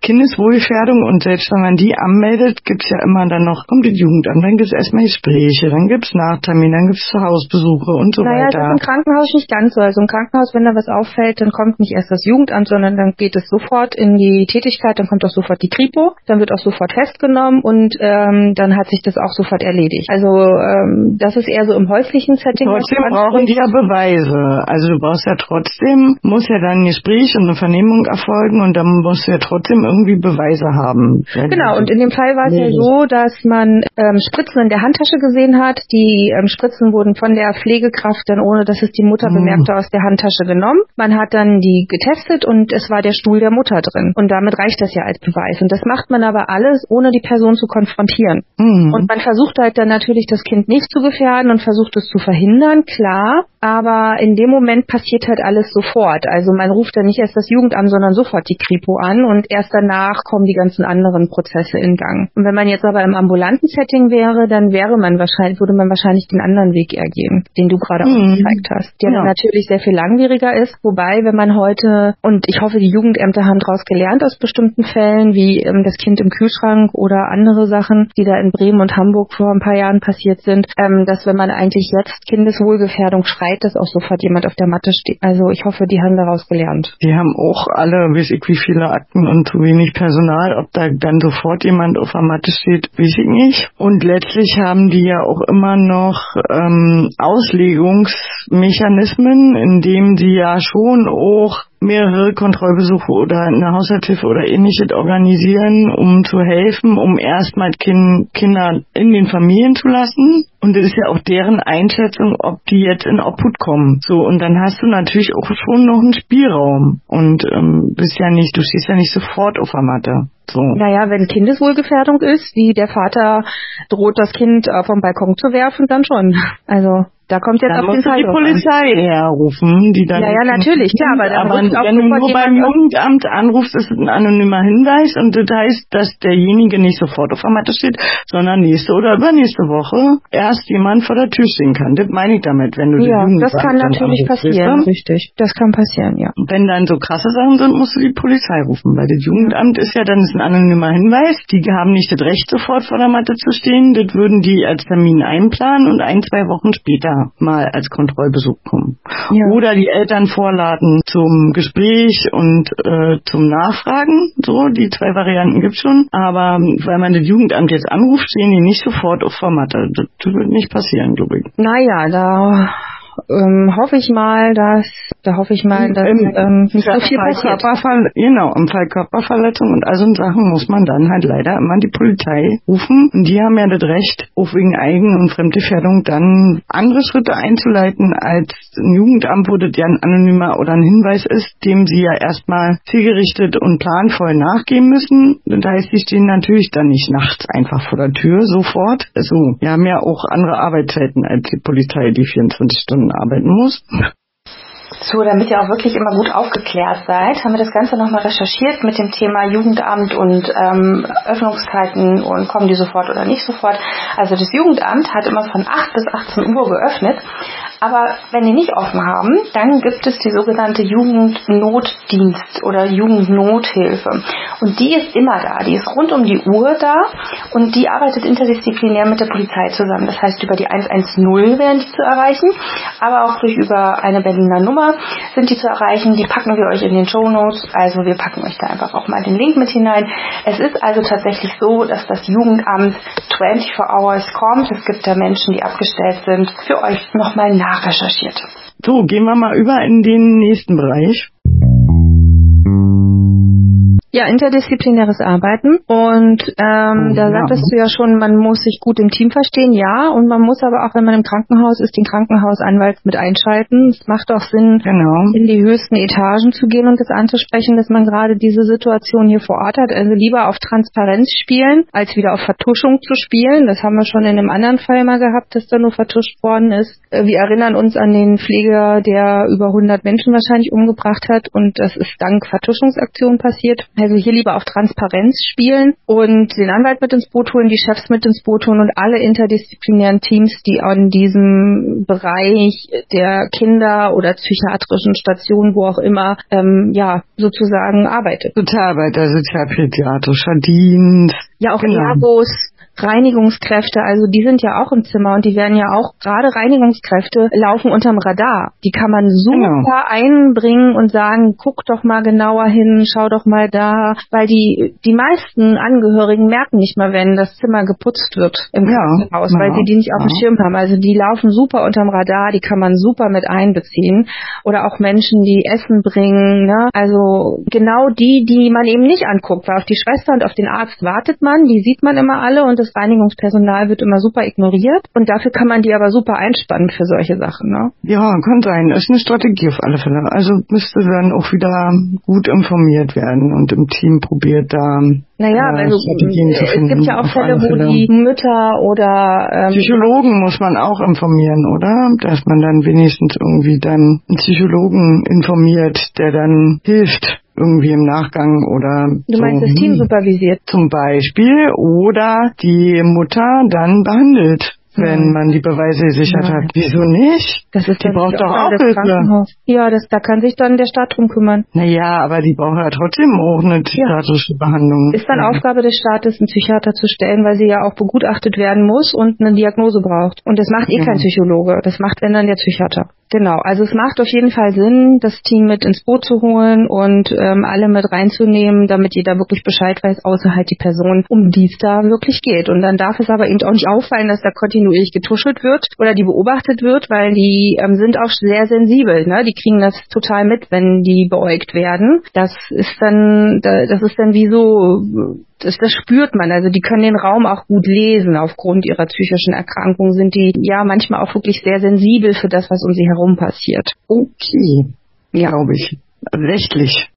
Speaker 1: Kindeswohlgefährdung und selbst wenn man die anmeldet, gibt's ja immer dann noch, kommt die Jugendamt, dann gibt's erstmal Gespräche, dann gibt's Nachtermine, dann gibt's Zuhausbesuche und so naja, weiter.
Speaker 3: Naja, das ist im Krankenhaus nicht ganz so. Also im Krankenhaus, wenn da was auffällt, dann kommt nicht erst das Jugendamt, sondern dann geht es sofort in die Tätigkeit, dann kommt auch sofort die Kripo, dann wird auch sofort festgenommen und ähm, dann hat sich das auch sofort erledigt. Also ähm, das ist eher so im häuslichen Setting.
Speaker 1: Trotzdem brauchen die ja Beweise. Also du brauchst ja trotzdem, muss ja dann ein Gespräch und eine Vernehmung erfolgen und dann musst du ja trotzdem irgendwie Beweise haben.
Speaker 3: Genau, und in dem Fall war es ja so, dass man ähm, Spritzen in der Handtasche gesehen hat. Die ähm, Spritzen wurden von der Pflegekraft dann, ohne dass es die Mutter mhm. bemerkte, aus der Handtasche genommen. Man hat dann die getestet und es war der Stuhl der Mutter drin. Und damit reicht das ja als Beweis. Und das macht man aber alles, ohne die Person zu konfrontieren. Mhm. Und man versucht halt dann natürlich, das Kind nicht zu gefährden und versucht es zu verhindern, klar. Aber in dem Moment passiert halt alles sofort. Also man ruft dann nicht erst das Jugendamt, sondern sofort die Kripo an und erst danach kommen die ganzen anderen Prozesse in Gang. Und wenn man jetzt aber im ambulanten Setting wäre, dann wäre man wahrscheinlich, würde man wahrscheinlich den anderen Weg eher gehen, den du gerade mhm. aufgezeigt hast, der ja. natürlich sehr viel langwieriger ist. Wobei, wenn man heute, und ich hoffe, die Jugendämter haben daraus gelernt aus bestimmten Fällen, wie ähm, das Kind im Kühlschrank oder andere Sachen, die da in Bremen und Hamburg vor ein paar Jahren passiert sind, ähm, dass wenn man eigentlich jetzt Kindeswohlgefährdung schreit, dass auch sofort jemand auf der Matte steht. Also ich hoffe, die haben daraus gelernt.
Speaker 1: Die haben auch alle, weiß ich, wie viele Akten und zu wenig Personal, ob da dann sofort jemand auf der Matte steht, weiß ich nicht. Und letztlich haben die ja auch immer noch ähm, Auslegungsmechanismen, in dem die ja schon auch mehrere Kontrollbesuche oder eine Haushaltshilfe oder ähnliches organisieren, um zu helfen, um erstmal kind, Kinder in den Familien zu lassen. Und das ist ja auch deren Einschätzung, ob die jetzt in Obhut kommen. So, und dann hast du natürlich auch schon noch einen Spielraum. Und ähm, bist ja nicht, du stehst ja nicht sofort auf der Matte. So.
Speaker 3: Naja, wenn Kindeswohlgefährdung ist, wie der Vater droht, das Kind äh, vom Balkon zu werfen, dann schon. Also da kommt jetzt
Speaker 1: dann
Speaker 3: auf den Fall
Speaker 1: die Polizei herrufen, die dann.
Speaker 3: Ja, ja, natürlich, klar,
Speaker 1: aber, aber wenn du nur beim Jugendamt anrufst, ist es ein anonymer Hinweis und das heißt, dass derjenige nicht sofort auf der Matte steht, sondern nächste oder übernächste Woche erst jemand vor der Tür stehen kann. Das meine ich damit, wenn du
Speaker 3: Ja, das kann natürlich passieren, richtig. Das kann passieren, ja.
Speaker 1: Wenn dann so krasse Sachen sind, musst du die Polizei rufen, weil das Jugendamt ist ja dann ist ein anonymer Hinweis. Die haben nicht das Recht, sofort vor der Matte zu stehen. Das würden die als Termin einplanen und ein, zwei Wochen später Mal als Kontrollbesuch kommen. Ja. Oder die Eltern vorladen zum Gespräch und äh, zum Nachfragen. So, die zwei Varianten gibt's schon. Aber weil man das Jugendamt jetzt anruft, stehen die nicht sofort auf Formatte. Das wird nicht passieren, glaube ich.
Speaker 3: Naja, da ähm, hoffe ich mal, dass da hoffe ich mal, dass Im, ähm, nicht so viel Fall passiert.
Speaker 1: Genau, im Fall Körperverletzung und all so Sachen muss man dann halt leider immer die Polizei rufen. Und die haben ja das Recht, auch wegen Eigen- und Fremdgefährdung dann andere Schritte einzuleiten als ein Jugendamt, wo das ja ein anonymer oder ein Hinweis ist, dem sie ja erstmal zielgerichtet und planvoll nachgehen müssen. Das heißt, sie stehen natürlich dann nicht nachts einfach vor der Tür sofort. Also, wir haben ja auch andere Arbeitszeiten als die Polizei, die 24 Stunden arbeiten muss.
Speaker 3: So, damit ihr auch wirklich immer gut aufgeklärt seid, haben wir das Ganze nochmal recherchiert mit dem Thema Jugendamt und ähm, Öffnungszeiten und kommen die sofort oder nicht sofort. Also das Jugendamt hat immer von 8 bis 18 Uhr geöffnet, aber wenn die nicht offen haben, dann gibt es die sogenannte Jugendnotdienst oder Jugendnothilfe. Und die ist immer da, die ist rund um die Uhr da und die arbeitet interdisziplinär mit der Polizei zusammen. Das heißt, über die 110 werden die zu erreichen, aber auch durch über eine Berliner Nummer sind die zu erreichen. Die packen wir euch in den Show Notes, also wir packen euch da einfach auch mal den Link mit hinein. Es ist also tatsächlich so, dass das Jugendamt 24 Hours kommt. Es gibt da Menschen, die abgestellt sind, für euch nochmal nach nachrecherchiert.
Speaker 1: So, gehen wir mal über in den nächsten Bereich.
Speaker 3: Ja, interdisziplinäres Arbeiten. Und ähm, oh, da ja. sagtest du ja schon, man muss sich gut im Team verstehen, ja. Und man muss aber auch, wenn man im Krankenhaus ist, den Krankenhausanwalt mit einschalten. Es macht auch Sinn, genau. in die höchsten Etagen zu gehen und das anzusprechen, dass man gerade diese Situation hier vor Ort hat. Also lieber auf Transparenz spielen, als wieder auf Vertuschung zu spielen. Das haben wir schon in einem anderen Fall mal gehabt, dass da nur vertuscht worden ist. Äh, wir erinnern uns an den Pfleger, der über 100 Menschen wahrscheinlich umgebracht hat. Und das ist dank Vertuschungsaktion passiert. Also hier lieber auf Transparenz spielen und den Anwalt mit ins Boot holen, die Chefs mit ins Boot holen und alle interdisziplinären Teams, die an diesem Bereich der Kinder- oder psychiatrischen Stationen, wo auch immer, ähm, ja, sozusagen arbeitet.
Speaker 1: Sozialarbeiter, sozialpädiatrischer Dienst.
Speaker 3: Ja, auch genau. Ergos, Reinigungskräfte, also die sind ja auch im Zimmer und die werden ja auch, gerade Reinigungskräfte laufen unterm Radar. Die kann man super genau. einbringen und sagen, guck doch mal genauer hin, schau doch mal da, weil die, die meisten Angehörigen merken nicht mal, wenn das Zimmer geputzt wird im ja, Krankenhaus, ja, weil sie die nicht auf dem Schirm haben. Also die laufen super unterm Radar, die kann man super mit einbeziehen. Oder auch Menschen, die Essen bringen, ne? Also genau die, die man eben nicht anguckt, weil auf die Schwester und auf den Arzt wartet man, die sieht man immer alle und das das Reinigungspersonal wird immer super ignoriert und dafür kann man die aber super einspannen für solche Sachen. Ne?
Speaker 1: Ja, kann sein. Ist eine Strategie auf alle Fälle. Also müsste dann auch wieder gut informiert werden und im Team probiert da
Speaker 3: naja, äh, also, es gibt ja auch Fälle, wo die Mütter oder
Speaker 1: ähm, Psychologen muss man auch informieren, oder? Dass man dann wenigstens irgendwie dann einen Psychologen informiert, der dann hilft irgendwie im Nachgang oder
Speaker 3: Du meinst das Team supervisiert?
Speaker 1: Zum Beispiel oder die Mutter dann behandelt wenn man die Beweise gesichert Nein. hat. Wieso nicht?
Speaker 3: Das ist die braucht doch auch Hilfe. Ja, das, da kann sich dann der Staat drum kümmern.
Speaker 1: Naja, aber die braucht ja trotzdem auch eine psychiatrische ja. Behandlung.
Speaker 3: Ist dann ja. Aufgabe des Staates, einen Psychiater zu stellen, weil sie ja auch begutachtet werden muss und eine Diagnose braucht. Und das macht eh ja. kein Psychologe. Das macht, wenn dann der Psychiater. Genau, also es macht auf jeden Fall Sinn, das Team mit ins Boot zu holen und ähm, alle mit reinzunehmen, damit jeder wirklich Bescheid weiß, außer halt die Person, um die es da wirklich geht. Und dann darf es aber eben auch nicht auffallen, dass da kontinuierlich getuschelt wird oder die beobachtet wird, weil die ähm, sind auch sehr sensibel. Ne? Die kriegen das total mit, wenn die beäugt werden. Das ist dann, das ist dann wie so das, das spürt man. Also die können den Raum auch gut lesen. Aufgrund ihrer psychischen Erkrankung sind die ja manchmal auch wirklich sehr sensibel für das, was um sie herum passiert.
Speaker 1: Okay, ja. glaube ich. Rechtlich.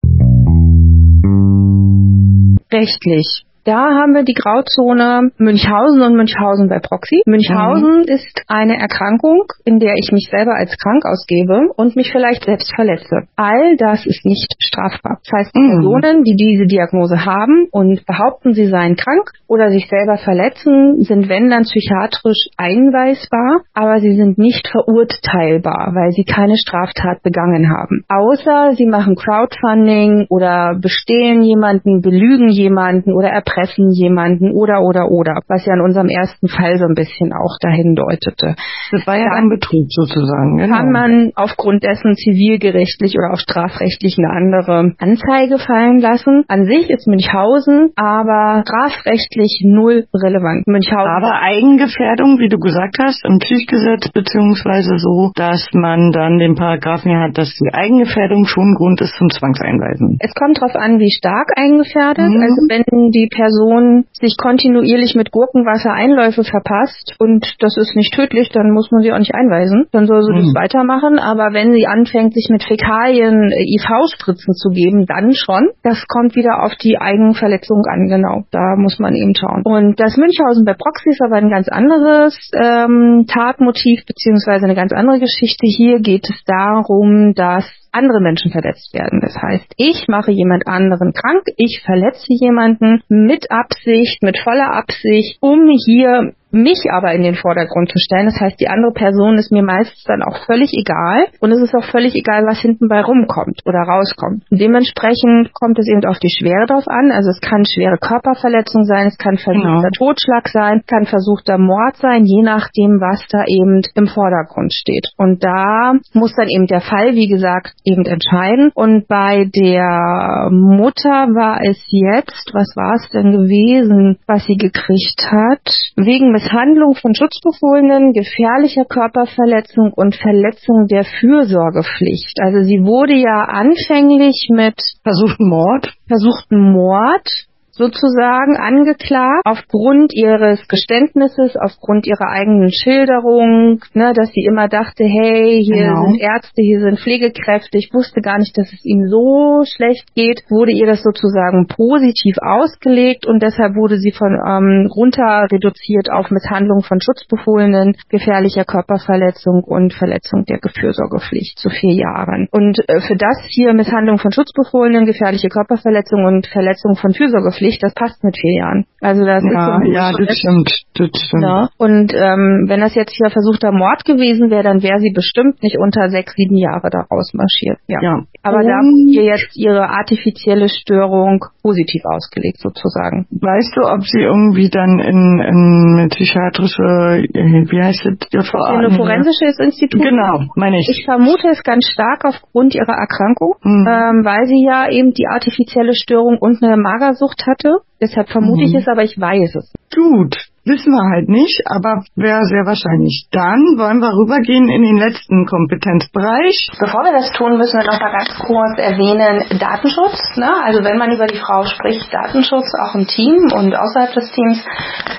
Speaker 3: Rechtlich. Da haben wir die Grauzone Münchhausen und Münchhausen bei Proxy. Münchhausen mhm. ist eine Erkrankung, in der ich mich selber als krank ausgebe und mich vielleicht selbst verletze. All das ist nicht strafbar. Das heißt, mhm. Personen, die diese Diagnose haben und behaupten, sie seien krank oder sich selber verletzen, sind wenn dann psychiatrisch einweisbar, aber sie sind nicht verurteilbar, weil sie keine Straftat begangen haben. Außer sie machen Crowdfunding oder bestehlen jemanden, belügen jemanden oder erpressen treffen jemanden oder oder oder, was ja in unserem ersten Fall so ein bisschen auch dahin deutete.
Speaker 1: Das war ja ein Betrug sozusagen.
Speaker 3: Genau. Kann man aufgrund dessen zivilgerichtlich oder auch strafrechtlich eine andere Anzeige fallen lassen. An sich ist Münchhausen aber strafrechtlich null relevant.
Speaker 1: Münchhausen aber Eigengefährdung, wie du gesagt hast, im Psychgesetz beziehungsweise so, dass man dann den Paragraphen hier hat, dass die Eigengefährdung schon Grund ist zum Zwangseinweisen.
Speaker 3: Es kommt darauf an, wie stark eingefährdet. Mhm. Also wenn die Person sich kontinuierlich mit Gurkenwasser Einläufe verpasst und das ist nicht tödlich, dann muss man sie auch nicht einweisen. Dann soll sie mhm. das weitermachen. Aber wenn sie anfängt, sich mit Fäkalien äh, IV-Spritzen zu geben, dann schon. Das kommt wieder auf die Eigenverletzung an, genau. Da muss man eben schauen. Und das Münchhausen bei Proxy ist aber ein ganz anderes ähm, Tatmotiv beziehungsweise eine ganz andere Geschichte. Hier geht es darum, dass andere Menschen verletzt werden. Das heißt, ich mache jemand anderen krank, ich verletze jemanden mit Absicht, mit voller Absicht, um hier mich aber in den Vordergrund zu stellen. Das heißt, die andere Person ist mir meistens dann auch völlig egal und es ist auch völlig egal, was hinten bei rumkommt oder rauskommt. Und dementsprechend kommt es eben auf die Schwere drauf an. Also es kann schwere Körperverletzung sein, es kann versuchter genau. Totschlag sein, kann versuchter Mord sein, je nachdem, was da eben im Vordergrund steht. Und da muss dann eben der Fall, wie gesagt, eben entscheiden. Und bei der Mutter war es jetzt, was war es denn gewesen, was sie gekriegt hat? Wegen Misshandlung von Schutzbefohlenen, gefährlicher Körperverletzung und Verletzung der Fürsorgepflicht. Also sie wurde ja anfänglich mit
Speaker 1: versuchten Mord,
Speaker 3: versuchten Mord sozusagen angeklagt aufgrund ihres Geständnisses, aufgrund ihrer eigenen Schilderung, ne, dass sie immer dachte, hey, hier genau. sind Ärzte, hier sind Pflegekräfte, ich wusste gar nicht, dass es ihm so schlecht geht, wurde ihr das sozusagen positiv ausgelegt und deshalb wurde sie von ähm, runter reduziert auf Misshandlung von Schutzbefohlenen, gefährlicher Körperverletzung und Verletzung der Fürsorgepflicht zu vier Jahren. Und äh, für das hier Misshandlung von Schutzbefohlenen, gefährliche Körperverletzung und Verletzung von Fürsorgepflicht Pflicht, das passt mit vier Jahren. Also das
Speaker 1: ja, ist so ja, das stimmt, das stimmt. Ja.
Speaker 3: Und ähm, wenn das jetzt hier versuchter Mord gewesen wäre, dann wäre sie bestimmt nicht unter sechs, sieben Jahre da rausmarschiert. Ja. ja. Aber da ihr jetzt ihre artifizielle Störung positiv ausgelegt sozusagen.
Speaker 1: Weißt du, ob sie irgendwie dann in, in psychiatrische, äh, wie heißt das?
Speaker 3: JVA? Ein forensisches Institut.
Speaker 1: Genau, meine ich.
Speaker 3: Ich vermute es ganz stark aufgrund ihrer Erkrankung, mhm. ähm, weil sie ja eben die artifizielle Störung und eine Magersucht hatte. Deshalb vermute mhm. ich es, aber ich weiß es.
Speaker 1: Gut, Wissen wir halt nicht, aber wäre sehr wahrscheinlich. Dann wollen wir rübergehen in den letzten Kompetenzbereich.
Speaker 3: Bevor wir das tun, müssen wir noch mal ganz kurz erwähnen, Datenschutz. Ne? Also wenn man über die Frau spricht, Datenschutz auch im Team und außerhalb des Teams.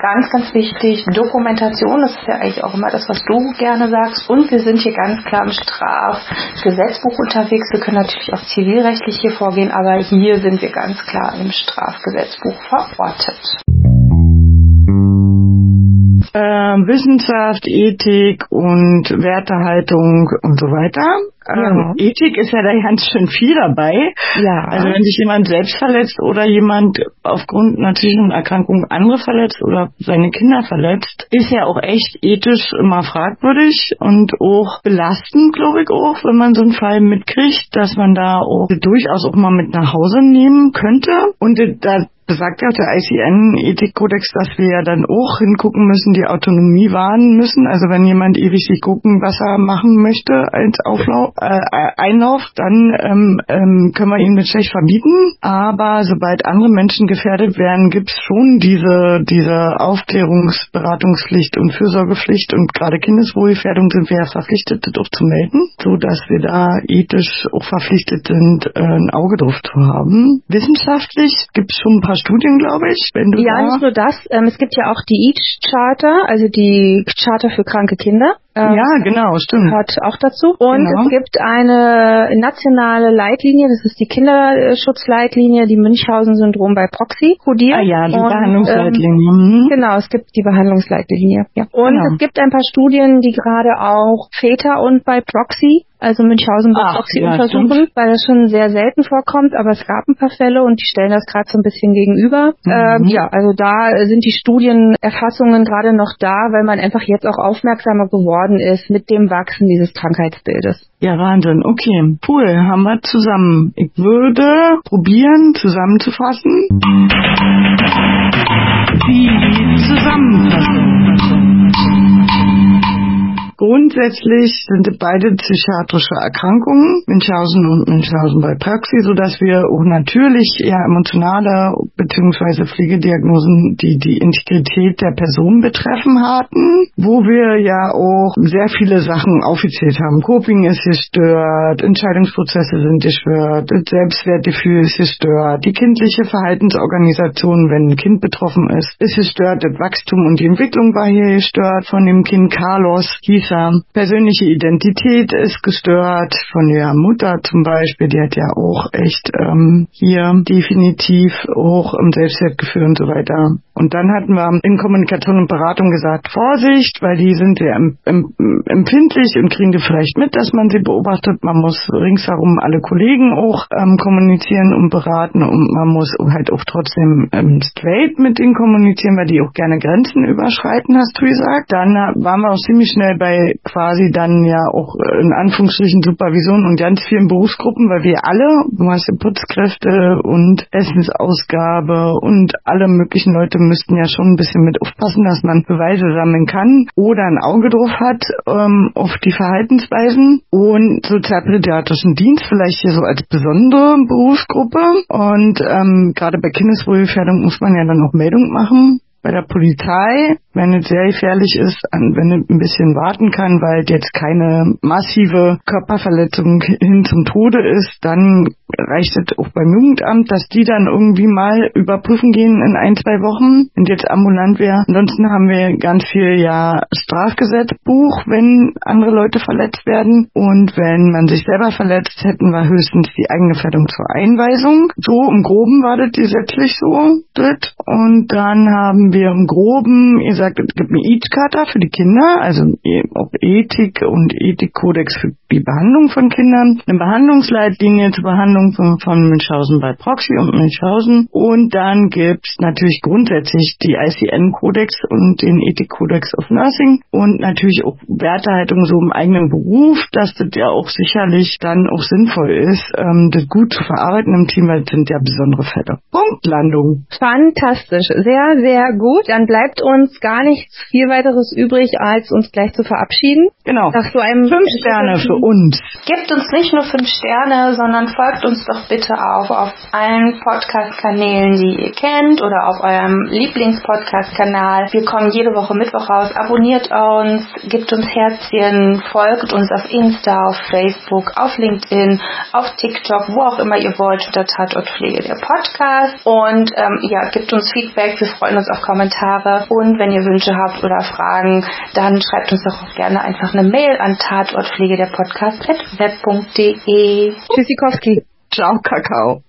Speaker 3: Ganz, ganz wichtig. Dokumentation, das ist ja eigentlich auch immer das, was du gerne sagst. Und wir sind hier ganz klar im Strafgesetzbuch unterwegs. Wir können natürlich auch zivilrechtlich hier vorgehen, aber hier sind wir ganz klar im Strafgesetzbuch verortet
Speaker 1: äh, Wissenschaft, Ethik und Wertehaltung und so weiter. Ähm, Ethik ist ja da ganz schön viel dabei. Ja. Also wenn sich jemand selbst verletzt oder jemand aufgrund einer psychischen Erkrankung andere verletzt oder seine Kinder verletzt, ist ja auch echt ethisch immer fragwürdig und auch belastend, glaube ich auch, wenn man so einen Fall mitkriegt, dass man da auch durchaus auch mal mit nach Hause nehmen könnte. Und da besagt ja der ICN-Ethikkodex, dass wir ja dann auch hingucken müssen, die Autonomie wahren müssen. Also wenn jemand ewig sich gucken, was er machen möchte als Auflauf, äh, Einlauf, dann ähm, ähm, können wir ihn mit schlecht verbieten. Aber sobald andere Menschen gefährdet werden, gibt's schon diese, diese Aufklärungsberatungspflicht und Fürsorgepflicht und gerade Kindeswohlgefährdung sind wir ja verpflichtet, das auch zu melden, so dass wir da ethisch auch verpflichtet sind, äh, ein Auge drauf zu haben. Wissenschaftlich gibt's schon ein paar Studien, glaube ich.
Speaker 3: Wenn du ja, nicht nur das. Ähm, es gibt ja auch die EACH-Charter, also die Charter für kranke Kinder.
Speaker 1: Ähm, ja, genau, stimmt.
Speaker 3: Gehört auch dazu. Und genau. es gibt eine nationale Leitlinie, das ist die Kinderschutzleitlinie, die Münchhausen-Syndrom bei Proxy kodiert.
Speaker 1: Ah ja, die und, Behandlungsleitlinie. Ähm,
Speaker 3: mhm. Genau, es gibt die Behandlungsleitlinie. Ja. Und genau. es gibt ein paar Studien, die gerade auch Väter und bei Proxy also Münchhausen bei Proxy ja, untersuchen, stimmt. weil das schon sehr selten vorkommt, aber es gab ein paar Fälle und die stellen das gerade so ein bisschen gegenüber. Mhm. Ähm, ja, also da sind die Studienerfassungen gerade noch da, weil man einfach jetzt auch aufmerksamer geworden geworden ist mit dem Wachsen dieses Krankheitsbildes.
Speaker 1: Ja, Wahnsinn. Okay, cool. Haben wir zusammen. Ich würde probieren, zusammenzufassen. Die Zusammenfassung. Grundsätzlich sind beide psychiatrische Erkrankungen, Münchhausen und Münchhausen bei Praxi, sodass wir auch natürlich ja emotionale bzw. Pflegediagnosen, die die Integrität der Person betreffen hatten, wo wir ja auch sehr viele Sachen aufgezählt haben. Coping ist gestört, Entscheidungsprozesse sind gestört, das Selbstwertgefühl ist gestört, die kindliche Verhaltensorganisation, wenn ein Kind betroffen ist, ist gestört, das Wachstum und die Entwicklung war hier gestört von dem Kind Carlos, hieß dieser persönliche Identität ist gestört von der Mutter zum Beispiel. Die hat ja auch echt ähm, hier definitiv auch im Selbstwertgefühl und so weiter. Und dann hatten wir in Kommunikation und Beratung gesagt, Vorsicht, weil die sind sehr empfindlich und kriegen die vielleicht mit, dass man sie beobachtet. Man muss ringsherum alle Kollegen auch ähm, kommunizieren und beraten und man muss halt auch trotzdem ähm, straight mit denen kommunizieren, weil die auch gerne Grenzen überschreiten, hast du gesagt. Dann waren wir auch ziemlich schnell bei bei quasi dann ja auch äh, in Anführungsstrichen Supervision und ganz vielen Berufsgruppen, weil wir alle, du hast ja Putzkräfte und Essensausgabe und alle möglichen Leute müssten ja schon ein bisschen mit aufpassen, dass man Beweise sammeln kann oder ein Auge drauf hat ähm, auf die Verhaltensweisen und sozialpädiatrischen Dienst vielleicht hier so als besondere Berufsgruppe. Und ähm, gerade bei Kindeswohlgefährdung muss man ja dann auch Meldung machen bei der Polizei, wenn es sehr gefährlich ist, wenn es ein bisschen warten kann, weil jetzt keine massive Körperverletzung hin zum Tode ist, dann reicht es auch beim Jugendamt, dass die dann irgendwie mal überprüfen gehen in ein, zwei Wochen und jetzt ambulant wäre. Ansonsten haben wir ganz viel ja Strafgesetzbuch, wenn andere Leute verletzt werden und wenn man sich selber verletzt, hätten wir höchstens die Eigengefährdung zur Einweisung. So im Groben war das gesetzlich so dritt und dann haben wir im Groben, ihr sagt, es gibt eine EAT-Charta für die Kinder, also auch Ethik und Ethikkodex für die Behandlung von Kindern, eine Behandlungsleitlinie zur Behandlung von, von Münchhausen bei Proxy und Münchhausen und dann gibt's natürlich grundsätzlich die ICN-Kodex und den Ethik-Kodex of Nursing und natürlich auch Wertehaltung so im eigenen Beruf, dass das ja auch sicherlich dann auch sinnvoll ist, ähm, das gut zu verarbeiten im Team, weil das sind ja besondere Fälle. Punktlandung.
Speaker 3: Fantastisch, sehr, sehr gut. Dann bleibt uns gar nichts viel weiteres übrig, als uns gleich zu verabschieden.
Speaker 1: Genau. Nach so einem Fünf Sterne für uns.
Speaker 2: Gebt uns nicht nur fünf Sterne, sondern folgt uns doch bitte auch auf allen Podcast-Kanälen, die ihr kennt oder auf eurem Lieblings-Podcast-Kanal. Wir kommen jede Woche Mittwoch raus. Abonniert uns, gebt uns Herzchen, folgt uns auf Insta, auf Facebook, auf LinkedIn, auf TikTok, wo auch immer ihr wollt, unter Tatortpflege der Podcast. Und ähm, ja, gebt uns Feedback. Wir freuen uns auf Kommentare. Und wenn ihr Wünsche habt oder Fragen, dann schreibt uns doch auch gerne einfach eine Mail an Tatortpflege der Podcast podcast.web.de.
Speaker 3: Tschüssikowski.
Speaker 1: Ciao, Kakao.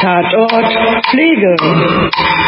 Speaker 1: Tatort Pflege.